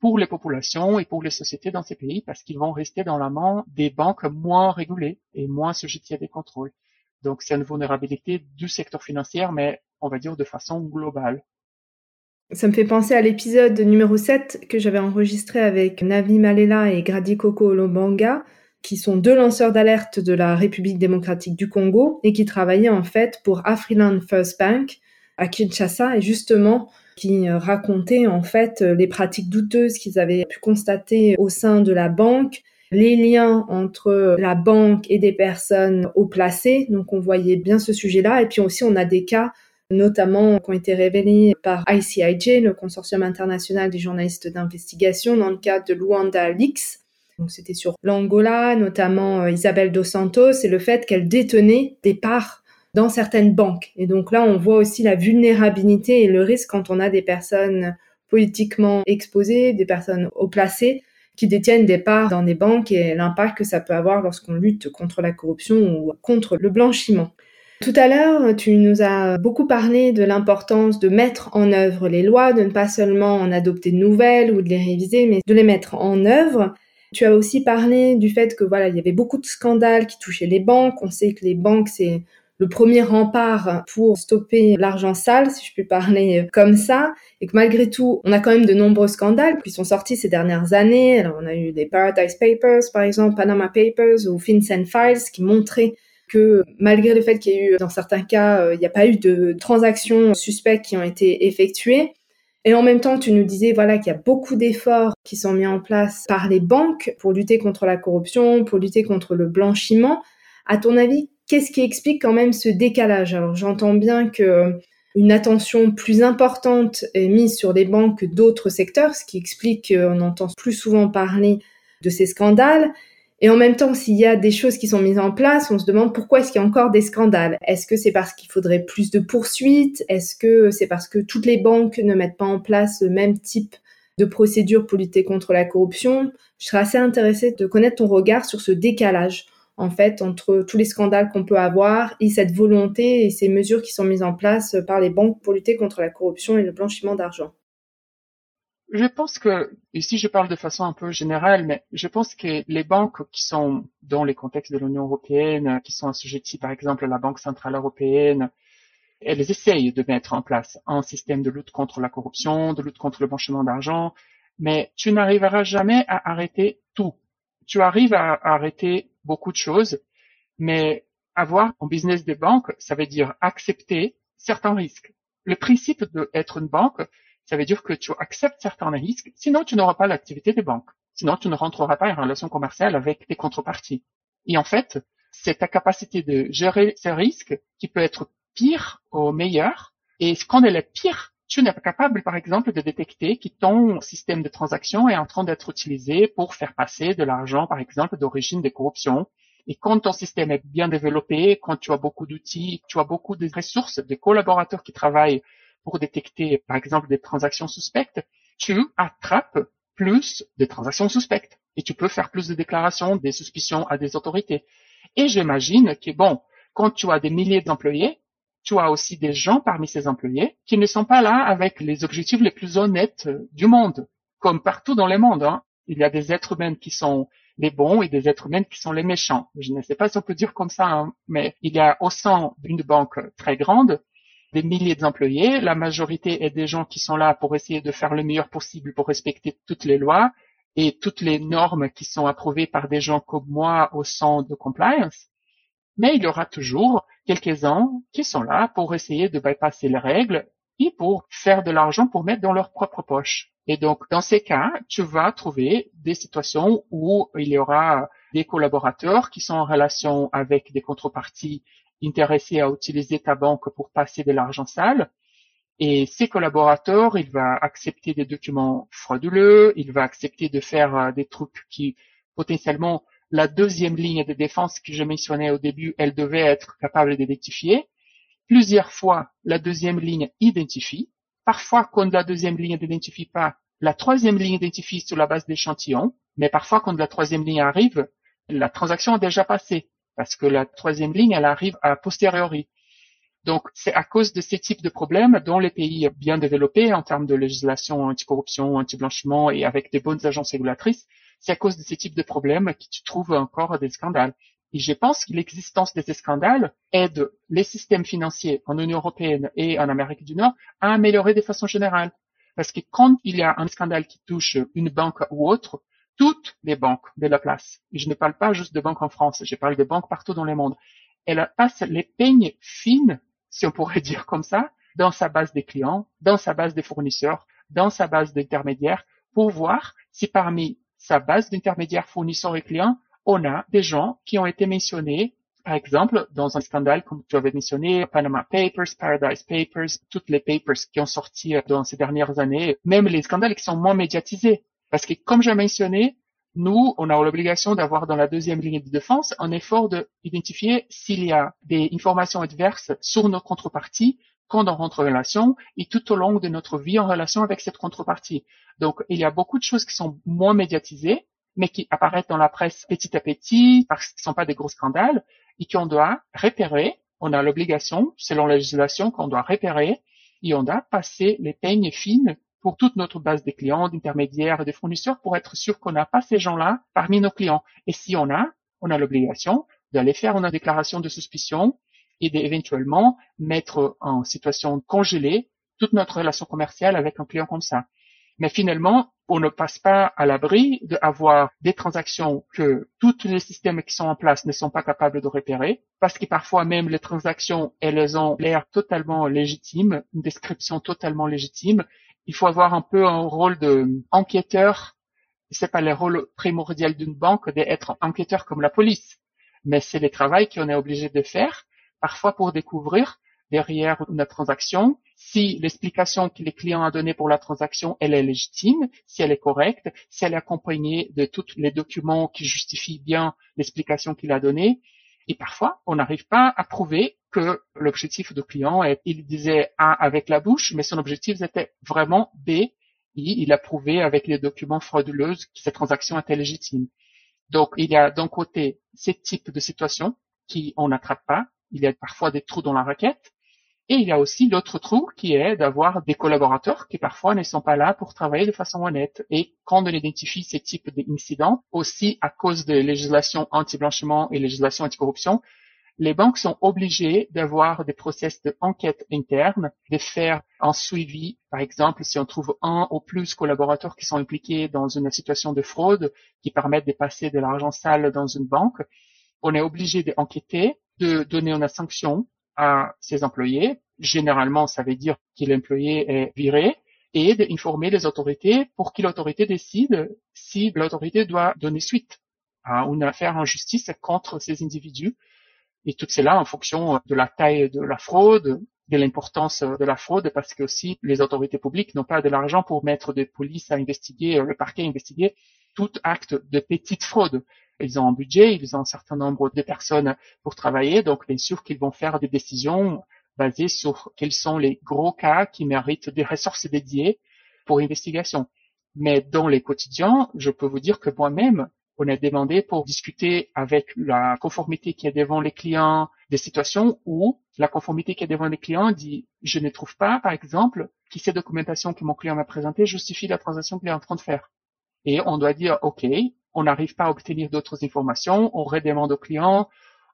pour les populations et pour les sociétés dans ces pays parce qu'ils vont rester dans la main des banques moins régulées et moins sujettes à des contrôles. Donc c'est une vulnérabilité du secteur financier, mais on va dire de façon globale. Ça me fait penser à l'épisode numéro 7 que j'avais enregistré avec Navi Malela et Grady Koko Olobanga, qui sont deux lanceurs d'alerte de la République démocratique du Congo et qui travaillaient en fait pour Afriland First Bank à Kinshasa. Et justement, qui euh, racontaient en fait euh, les pratiques douteuses qu'ils avaient pu constater au sein de la banque, les liens entre la banque et des personnes haut placées. Donc on voyait bien ce sujet-là. Et puis aussi on a des cas notamment qui ont été révélés par ICIJ, le consortium international des journalistes d'investigation, dans le cadre de Luanda Leaks. Donc c'était sur l'Angola, notamment euh, Isabelle Dos Santos, et le fait qu'elle détenait des parts dans certaines banques. Et donc là, on voit aussi la vulnérabilité et le risque quand on a des personnes politiquement exposées, des personnes haut placées qui détiennent des parts dans des banques et l'impact que ça peut avoir lorsqu'on lutte contre la corruption ou contre le blanchiment. Tout à l'heure, tu nous as beaucoup parlé de l'importance de mettre en œuvre les lois, de ne pas seulement en adopter de nouvelles ou de les réviser, mais de les mettre en œuvre. Tu as aussi parlé du fait que voilà, il y avait beaucoup de scandales qui touchaient les banques. On sait que les banques, c'est le premier rempart pour stopper l'argent sale, si je puis parler comme ça, et que malgré tout, on a quand même de nombreux scandales qui sont sortis ces dernières années. Alors, on a eu des Paradise Papers, par exemple, Panama Papers ou FinCEN Files, qui montraient que malgré le fait qu'il y ait eu, dans certains cas, euh, il n'y a pas eu de transactions suspectes qui ont été effectuées, et en même temps, tu nous disais voilà qu'il y a beaucoup d'efforts qui sont mis en place par les banques pour lutter contre la corruption, pour lutter contre le blanchiment. À ton avis, qu'est-ce qui explique quand même ce décalage? Alors j'entends bien que une attention plus importante est mise sur les banques que d'autres secteurs, ce qui explique qu'on entend plus souvent parler de ces scandales. Et en même temps, s'il y a des choses qui sont mises en place, on se demande pourquoi est-ce qu'il y a encore des scandales. Est-ce que c'est parce qu'il faudrait plus de poursuites? Est-ce que c'est parce que toutes les banques ne mettent pas en place le même type de procédure pour lutter contre la corruption? Je serais assez intéressée de connaître ton regard sur ce décalage en fait, entre tous les scandales qu'on peut avoir et cette volonté et ces mesures qui sont mises en place par les banques pour lutter contre la corruption et le blanchiment d'argent. Je pense que, ici je parle de façon un peu générale, mais je pense que les banques qui sont dans les contextes de l'Union européenne, qui sont assujetties par exemple à la Banque centrale européenne, elles essayent de mettre en place un système de lutte contre la corruption, de lutte contre le blanchiment d'argent, mais tu n'arriveras jamais à arrêter tout. Tu arrives à arrêter beaucoup de choses, mais avoir un business des banques, ça veut dire accepter certains risques. Le principe d'être une banque, ça veut dire que tu acceptes certains risques, sinon tu n'auras pas l'activité des banques. Sinon, tu ne rentreras pas en relation commerciale avec tes contreparties. Et en fait, c'est ta capacité de gérer ces risques qui peut être pire ou meilleur. Et quand elle est pire, tu n'es pas capable, par exemple, de détecter que ton système de transaction est en train d'être utilisé pour faire passer de l'argent, par exemple, d'origine de corruption. Et quand ton système est bien développé, quand tu as beaucoup d'outils, tu as beaucoup de ressources, de collaborateurs qui travaillent pour détecter, par exemple, des transactions suspectes, tu attrapes plus de transactions suspectes. Et tu peux faire plus de déclarations, des suspicions à des autorités. Et j'imagine que, bon, quand tu as des milliers d'employés, tu as aussi des gens parmi ces employés qui ne sont pas là avec les objectifs les plus honnêtes euh, du monde, comme partout dans le monde. Hein. Il y a des êtres humains qui sont les bons et des êtres humains qui sont les méchants. Je ne sais pas si on peut dire comme ça, hein, mais il y a au sein d'une banque très grande des milliers d'employés. La majorité est des gens qui sont là pour essayer de faire le meilleur possible pour respecter toutes les lois et toutes les normes qui sont approuvées par des gens comme moi au sein de compliance. Mais il y aura toujours quelques-uns qui sont là pour essayer de bypasser les règles et pour faire de l'argent pour mettre dans leur propre poche. Et donc, dans ces cas, tu vas trouver des situations où il y aura des collaborateurs qui sont en relation avec des contreparties intéressés à utiliser ta banque pour passer de l'argent sale. Et ces collaborateurs, il va accepter des documents frauduleux, il va accepter de faire euh, des trucs qui potentiellement la deuxième ligne de défense que je mentionnais au début, elle devait être capable d'identifier. Plusieurs fois, la deuxième ligne identifie. Parfois, quand la deuxième ligne n'identifie pas, la troisième ligne identifie sur la base d'échantillons. Mais parfois, quand la troisième ligne arrive, la transaction a déjà passé parce que la troisième ligne, elle arrive à posteriori. Donc, c'est à cause de ces types de problèmes dont les pays bien développés en termes de législation anti-corruption, anti-blanchiment et avec des bonnes agences régulatrices, c'est à cause de ces types de problèmes que tu trouves encore des scandales. Et je pense que l'existence de ces scandales aide les systèmes financiers en Union européenne et en Amérique du Nord à améliorer de façon générale. Parce que quand il y a un scandale qui touche une banque ou autre, toutes les banques de la place, et je ne parle pas juste de banques en France, je parle de banques partout dans le monde, elle passe les peignes fines, si on pourrait dire comme ça, dans sa base des clients, dans sa base des fournisseurs, dans sa base d'intermédiaires, pour voir si parmi sa base d'intermédiaires fournisseurs et clients, on a des gens qui ont été mentionnés, par exemple, dans un scandale comme tu avais mentionné, Panama Papers, Paradise Papers, toutes les papers qui ont sorti dans ces dernières années, même les scandales qui sont moins médiatisés, parce que, comme j'ai mentionné, nous, on a l'obligation d'avoir dans la deuxième ligne de défense un effort d'identifier s'il y a des informations adverses sur nos contreparties quand on rentre en relation et tout au long de notre vie en relation avec cette contrepartie. Donc, il y a beaucoup de choses qui sont moins médiatisées, mais qui apparaissent dans la presse petit à petit parce qu'ils ne sont pas des gros scandales et qu'on doit repérer. On a l'obligation, selon la législation, qu'on doit repérer et on doit passer les peignes fines pour toute notre base de clients, d'intermédiaires et de fournisseurs pour être sûr qu'on n'a pas ces gens-là parmi nos clients. Et si on a, on a l'obligation d'aller faire une déclaration de suspicion et d'éventuellement mettre en situation congelée toute notre relation commerciale avec un client comme ça. Mais finalement, on ne passe pas à l'abri d'avoir des transactions que tous les systèmes qui sont en place ne sont pas capables de repérer, parce que parfois même les transactions, elles ont l'air totalement légitimes, une description totalement légitime, il faut avoir un peu un rôle de enquêteur. C'est pas le rôle primordial d'une banque d'être enquêteur comme la police, mais c'est le travail qu'on est obligé de faire, parfois pour découvrir derrière une transaction si l'explication que le client a donnée pour la transaction, elle est légitime, si elle est correcte, si elle est accompagnée de tous les documents qui justifient bien l'explication qu'il a donnée. Et parfois, on n'arrive pas à prouver que l'objectif du client, est, il disait A avec la bouche, mais son objectif était vraiment B, et il a prouvé avec les documents frauduleux que cette transaction était légitime. Donc, il y a d'un côté ces types de situations qui on n'attrape pas, il y a parfois des trous dans la raquette, et il y a aussi l'autre trou qui est d'avoir des collaborateurs qui parfois ne sont pas là pour travailler de façon honnête. Et quand on identifie ces types d'incidents, aussi à cause de législation anti-blanchiment et législation anti-corruption, les banques sont obligées d'avoir des process d'enquête interne, de faire un suivi. Par exemple, si on trouve un ou plus collaborateurs qui sont impliqués dans une situation de fraude qui permettent de passer de l'argent sale dans une banque, on est obligé d'enquêter, de donner une sanction à ses employés généralement, ça veut dire que l'employé est viré et d'informer les autorités pour que l'autorité décide si l'autorité doit donner suite à une affaire en justice contre ces individus. Et tout cela en fonction de la taille de la fraude, de l'importance de la fraude, parce que aussi les autorités publiques n'ont pas de l'argent pour mettre des polices à investiguer, le parquet à investiguer tout acte de petite fraude. Ils ont un budget, ils ont un certain nombre de personnes pour travailler, donc bien sûr qu'ils vont faire des décisions basées sur quels sont les gros cas qui méritent des ressources dédiées pour investigation. Mais dans les quotidiens, je peux vous dire que moi-même, on a demandé pour discuter avec la conformité qui est devant les clients des situations où la conformité qui est devant les clients dit je ne trouve pas, par exemple, que ces documentations que mon client m'a présentées justifient la transaction qu'il est en train de faire. Et on doit dire OK, on n'arrive pas à obtenir d'autres informations, on redemande au client,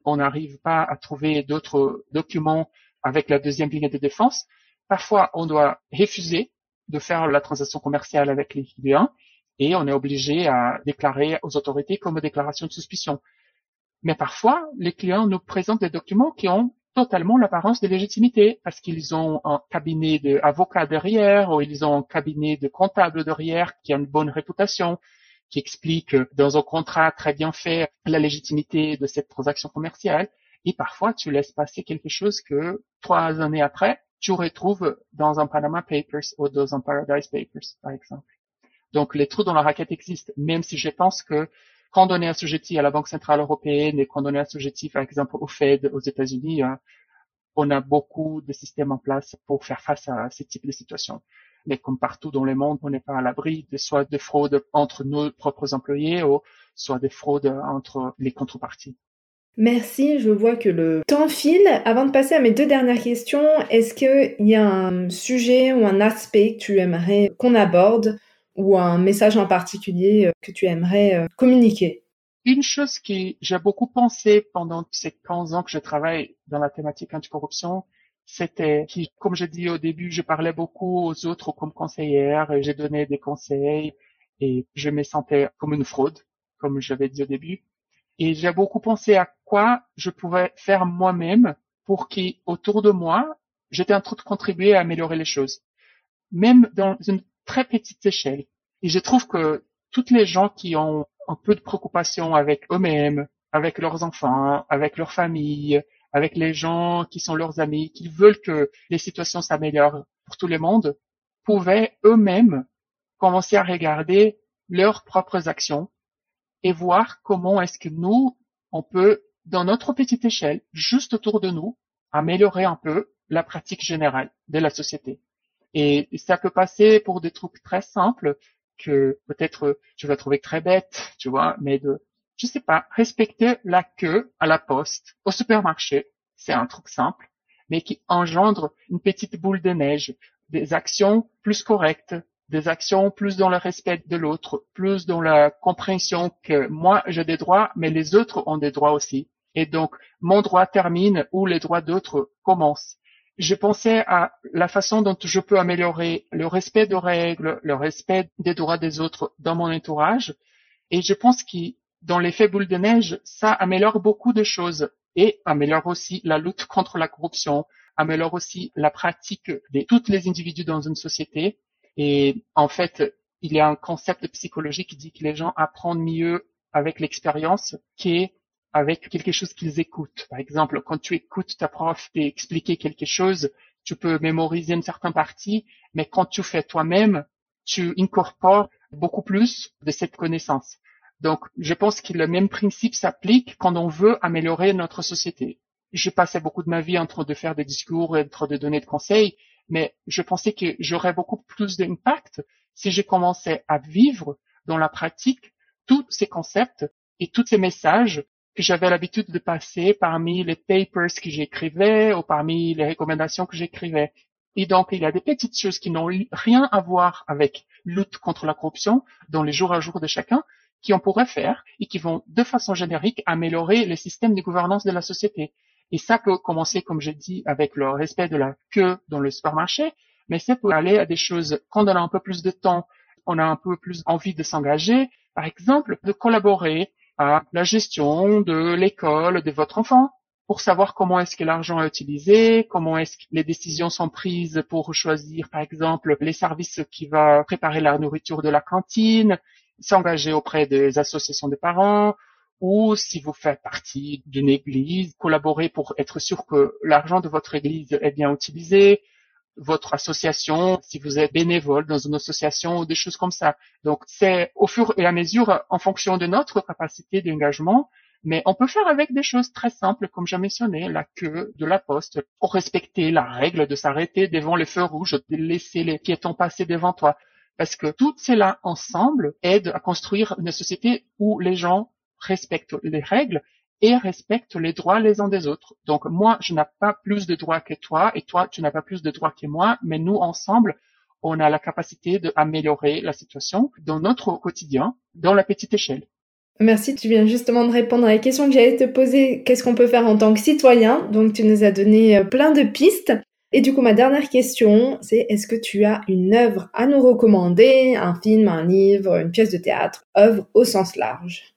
on n'arrive pas à trouver d'autres documents avec la deuxième ligne de défense. Parfois, on doit refuser de faire la transaction commerciale avec les clients et on est obligé à déclarer aux autorités comme déclaration de suspicion. Mais parfois, les clients nous présentent des documents qui ont totalement l'apparence de légitimité parce qu'ils ont un cabinet d'avocats derrière ou ils ont un cabinet de comptables derrière qui a une bonne réputation qui explique dans un contrat très bien fait la légitimité de cette transaction commerciale. Et parfois, tu laisses passer quelque chose que trois années après, tu retrouves dans un Panama Papers ou dans un Paradise Papers, par exemple. Donc, les trous dans la raquette existent, même si je pense que quand on est assujetti à la Banque Centrale Européenne et quand on est assujetti, par exemple, au Fed aux États-Unis, hein, on a beaucoup de systèmes en place pour faire face à ce type de situation. Mais comme partout dans le monde, on n'est pas à l'abri de soit de fraudes entre nos propres employés ou soit des fraudes entre les contreparties. Merci, je vois que le temps file. Avant de passer à mes deux dernières questions, est-ce qu'il y a un sujet ou un aspect que tu aimerais qu'on aborde ou un message en particulier euh, que tu aimerais euh, communiquer? Une chose que j'ai beaucoup pensé pendant ces 15 ans que je travaille dans la thématique anticorruption, c'était que, comme je dis au début, je parlais beaucoup aux autres comme conseillère, j'ai donné des conseils et je me sentais comme une fraude, comme j'avais dit au début. Et j'ai beaucoup pensé à quoi je pouvais faire moi-même pour qu'autour de moi, j'étais en train de contribuer à améliorer les choses. Même dans une très petite échelle. Et je trouve que toutes les gens qui ont un peu de préoccupation avec eux-mêmes, avec leurs enfants, avec leur famille, avec les gens qui sont leurs amis, qui veulent que les situations s'améliorent pour tout le monde, pouvaient eux-mêmes commencer à regarder leurs propres actions et voir comment est-ce que nous, on peut, dans notre petite échelle, juste autour de nous, améliorer un peu la pratique générale de la société. Et ça peut passer pour des trucs très simples que peut-être tu vas trouver très bêtes, tu vois, mais de, je sais pas, respecter la queue à la poste, au supermarché, c'est un truc simple, mais qui engendre une petite boule de neige, des actions plus correctes, des actions plus dans le respect de l'autre, plus dans la compréhension que moi j'ai des droits, mais les autres ont des droits aussi. Et donc, mon droit termine où les droits d'autres commencent je pensais à la façon dont je peux améliorer le respect des règles, le respect des droits des autres dans mon entourage. Et je pense que dans l'effet boule de neige, ça améliore beaucoup de choses et améliore aussi la lutte contre la corruption, améliore aussi la pratique de tous les individus dans une société. Et en fait, il y a un concept psychologique qui dit que les gens apprennent mieux avec l'expérience, qui est avec quelque chose qu'ils écoutent. Par exemple, quand tu écoutes ta prof expliquer quelque chose, tu peux mémoriser une certaine partie, mais quand tu fais toi-même, tu incorpores beaucoup plus de cette connaissance. Donc, je pense que le même principe s'applique quand on veut améliorer notre société. J'ai passé beaucoup de ma vie en train de faire des discours et de donner des conseils, mais je pensais que j'aurais beaucoup plus d'impact si j'ai commencé à vivre dans la pratique tous ces concepts et tous ces messages que j'avais l'habitude de passer parmi les papers que j'écrivais ou parmi les recommandations que j'écrivais. Et donc, il y a des petites choses qui n'ont rien à voir avec lutte contre la corruption dans les jours à jour de chacun, qui on pourrait faire et qui vont de façon générique améliorer le système de gouvernance de la société. Et ça peut commencer, comme j'ai dit, avec le respect de la queue dans le supermarché, mais ça peut aller à des choses quand on a un peu plus de temps, on a un peu plus envie de s'engager, par exemple, de collaborer à la gestion de l'école de votre enfant pour savoir comment est-ce que l'argent est utilisé, comment est-ce que les décisions sont prises pour choisir, par exemple, les services qui va préparer la nourriture de la cantine, s'engager auprès des associations de parents, ou si vous faites partie d'une église, collaborer pour être sûr que l'argent de votre église est bien utilisé, votre association, si vous êtes bénévole dans une association ou des choses comme ça. Donc c'est au fur et à mesure en fonction de notre capacité d'engagement mais on peut faire avec des choses très simples, comme j'ai mentionné, la queue de la poste, pour respecter la règle de s'arrêter devant les feux rouges, de laisser les piétons passer devant toi. Parce que tout cela ensemble aide à construire une société où les gens respectent les règles et respectent les droits les uns des autres. Donc moi, je n'ai pas plus de droits que toi et toi, tu n'as pas plus de droits que moi, mais nous ensemble, on a la capacité d'améliorer la situation dans notre quotidien, dans la petite échelle. Merci, tu viens justement de répondre à la question que j'allais te poser. Qu'est-ce qu'on peut faire en tant que citoyen? Donc tu nous as donné euh, plein de pistes. Et du coup, ma dernière question, c'est est-ce que tu as une œuvre à nous recommander? Un film, un livre, une pièce de théâtre? Œuvre au sens large.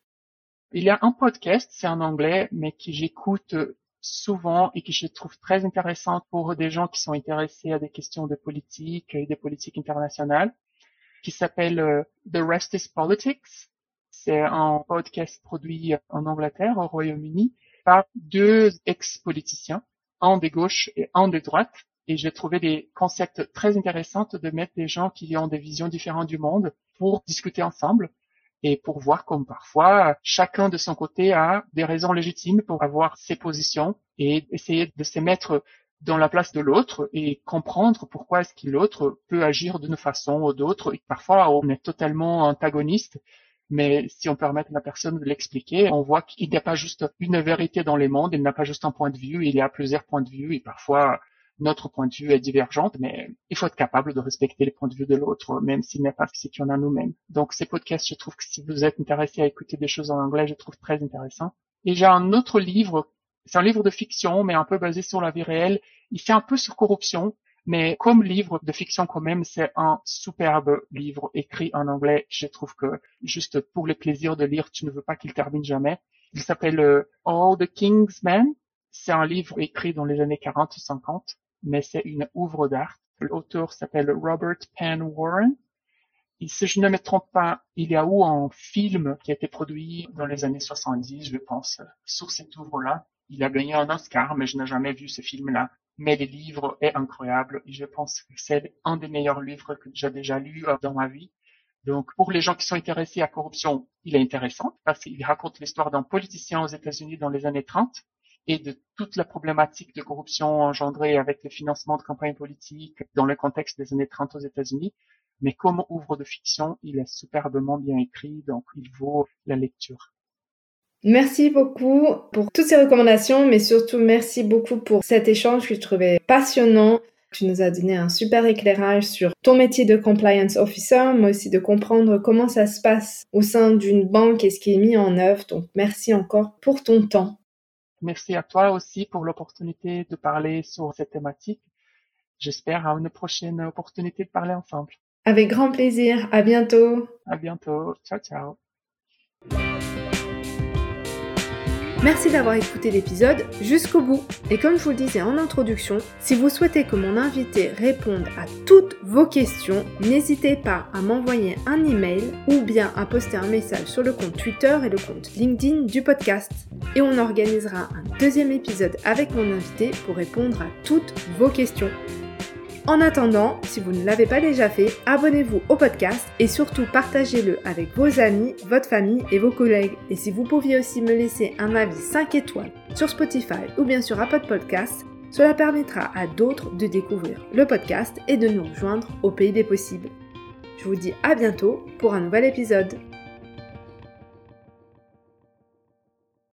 Il y a un podcast, c'est en anglais, mais que j'écoute souvent et que je trouve très intéressant pour des gens qui sont intéressés à des questions de politique et des politiques internationales, qui s'appelle euh, The Rest is Politics c'est un podcast produit en Angleterre, au Royaume-Uni, par deux ex-politiciens, un des gauches et un des droites. Et j'ai trouvé des concepts très intéressants de mettre des gens qui ont des visions différentes du monde pour discuter ensemble et pour voir comme parfois chacun de son côté a des raisons légitimes pour avoir ses positions et essayer de se mettre dans la place de l'autre et comprendre pourquoi est-ce que l'autre peut agir d'une façon ou d'autre. Parfois, on est totalement antagoniste mais si on permet à la personne de l'expliquer, on voit qu'il n'y a pas juste une vérité dans les mondes, il n'y a pas juste un point de vue, il y a plusieurs points de vue et parfois notre point de vue est divergent, mais il faut être capable de respecter les points de vue de l'autre, même s'il n'est pas ce qu'on a nous-mêmes. Donc ces podcasts, je trouve que si vous êtes intéressé à écouter des choses en anglais, je trouve très intéressant. Et j'ai un autre livre, c'est un livre de fiction, mais un peu basé sur la vie réelle. Il fait un peu sur corruption, mais comme livre de fiction quand même, c'est un superbe livre écrit en anglais. Je trouve que juste pour le plaisir de lire, tu ne veux pas qu'il termine jamais. Il s'appelle euh, All the King's Men. C'est un livre écrit dans les années 40 ou 50, mais c'est une œuvre d'art. L'auteur s'appelle Robert Penn Warren. Et si je ne me trompe pas, il y a eu un film qui a été produit dans les années 70, je pense, sur cette œuvre-là. Il a gagné un Oscar, mais je n'ai jamais vu ce film-là mais le livre est incroyable et je pense que c'est un des meilleurs livres que j'ai déjà lu euh, dans ma vie. Donc, pour les gens qui sont intéressés à corruption, il est intéressant parce qu'il raconte l'histoire d'un politicien aux États-Unis dans les années 30 et de toute la problématique de corruption engendrée avec le financement de campagnes politiques dans le contexte des années 30 aux États-Unis. Mais comme ouvre de fiction, il est superbement bien écrit, donc il vaut la lecture. Merci beaucoup pour toutes ces recommandations, mais surtout merci beaucoup pour cet échange que je trouvais passionnant. Tu nous as donné un super éclairage sur ton métier de compliance officer, mais aussi de comprendre comment ça se passe au sein d'une banque et ce qui est mis en œuvre. Donc merci encore pour ton temps. Merci à toi aussi pour l'opportunité de parler sur cette thématique. J'espère à une prochaine opportunité de parler ensemble. Avec grand plaisir. À bientôt. À bientôt. Ciao, ciao. Merci d'avoir écouté l'épisode jusqu'au bout. Et comme je vous le disais en introduction, si vous souhaitez que mon invité réponde à toutes vos questions, n'hésitez pas à m'envoyer un email ou bien à poster un message sur le compte Twitter et le compte LinkedIn du podcast. Et on organisera un deuxième épisode avec mon invité pour répondre à toutes vos questions. En attendant, si vous ne l'avez pas déjà fait, abonnez-vous au podcast et surtout partagez-le avec vos amis, votre famille et vos collègues. Et si vous pouviez aussi me laisser un avis 5 étoiles sur Spotify ou bien sur Apple Podcasts, cela permettra à d'autres de découvrir le podcast et de nous rejoindre au pays des possibles. Je vous dis à bientôt pour un nouvel épisode.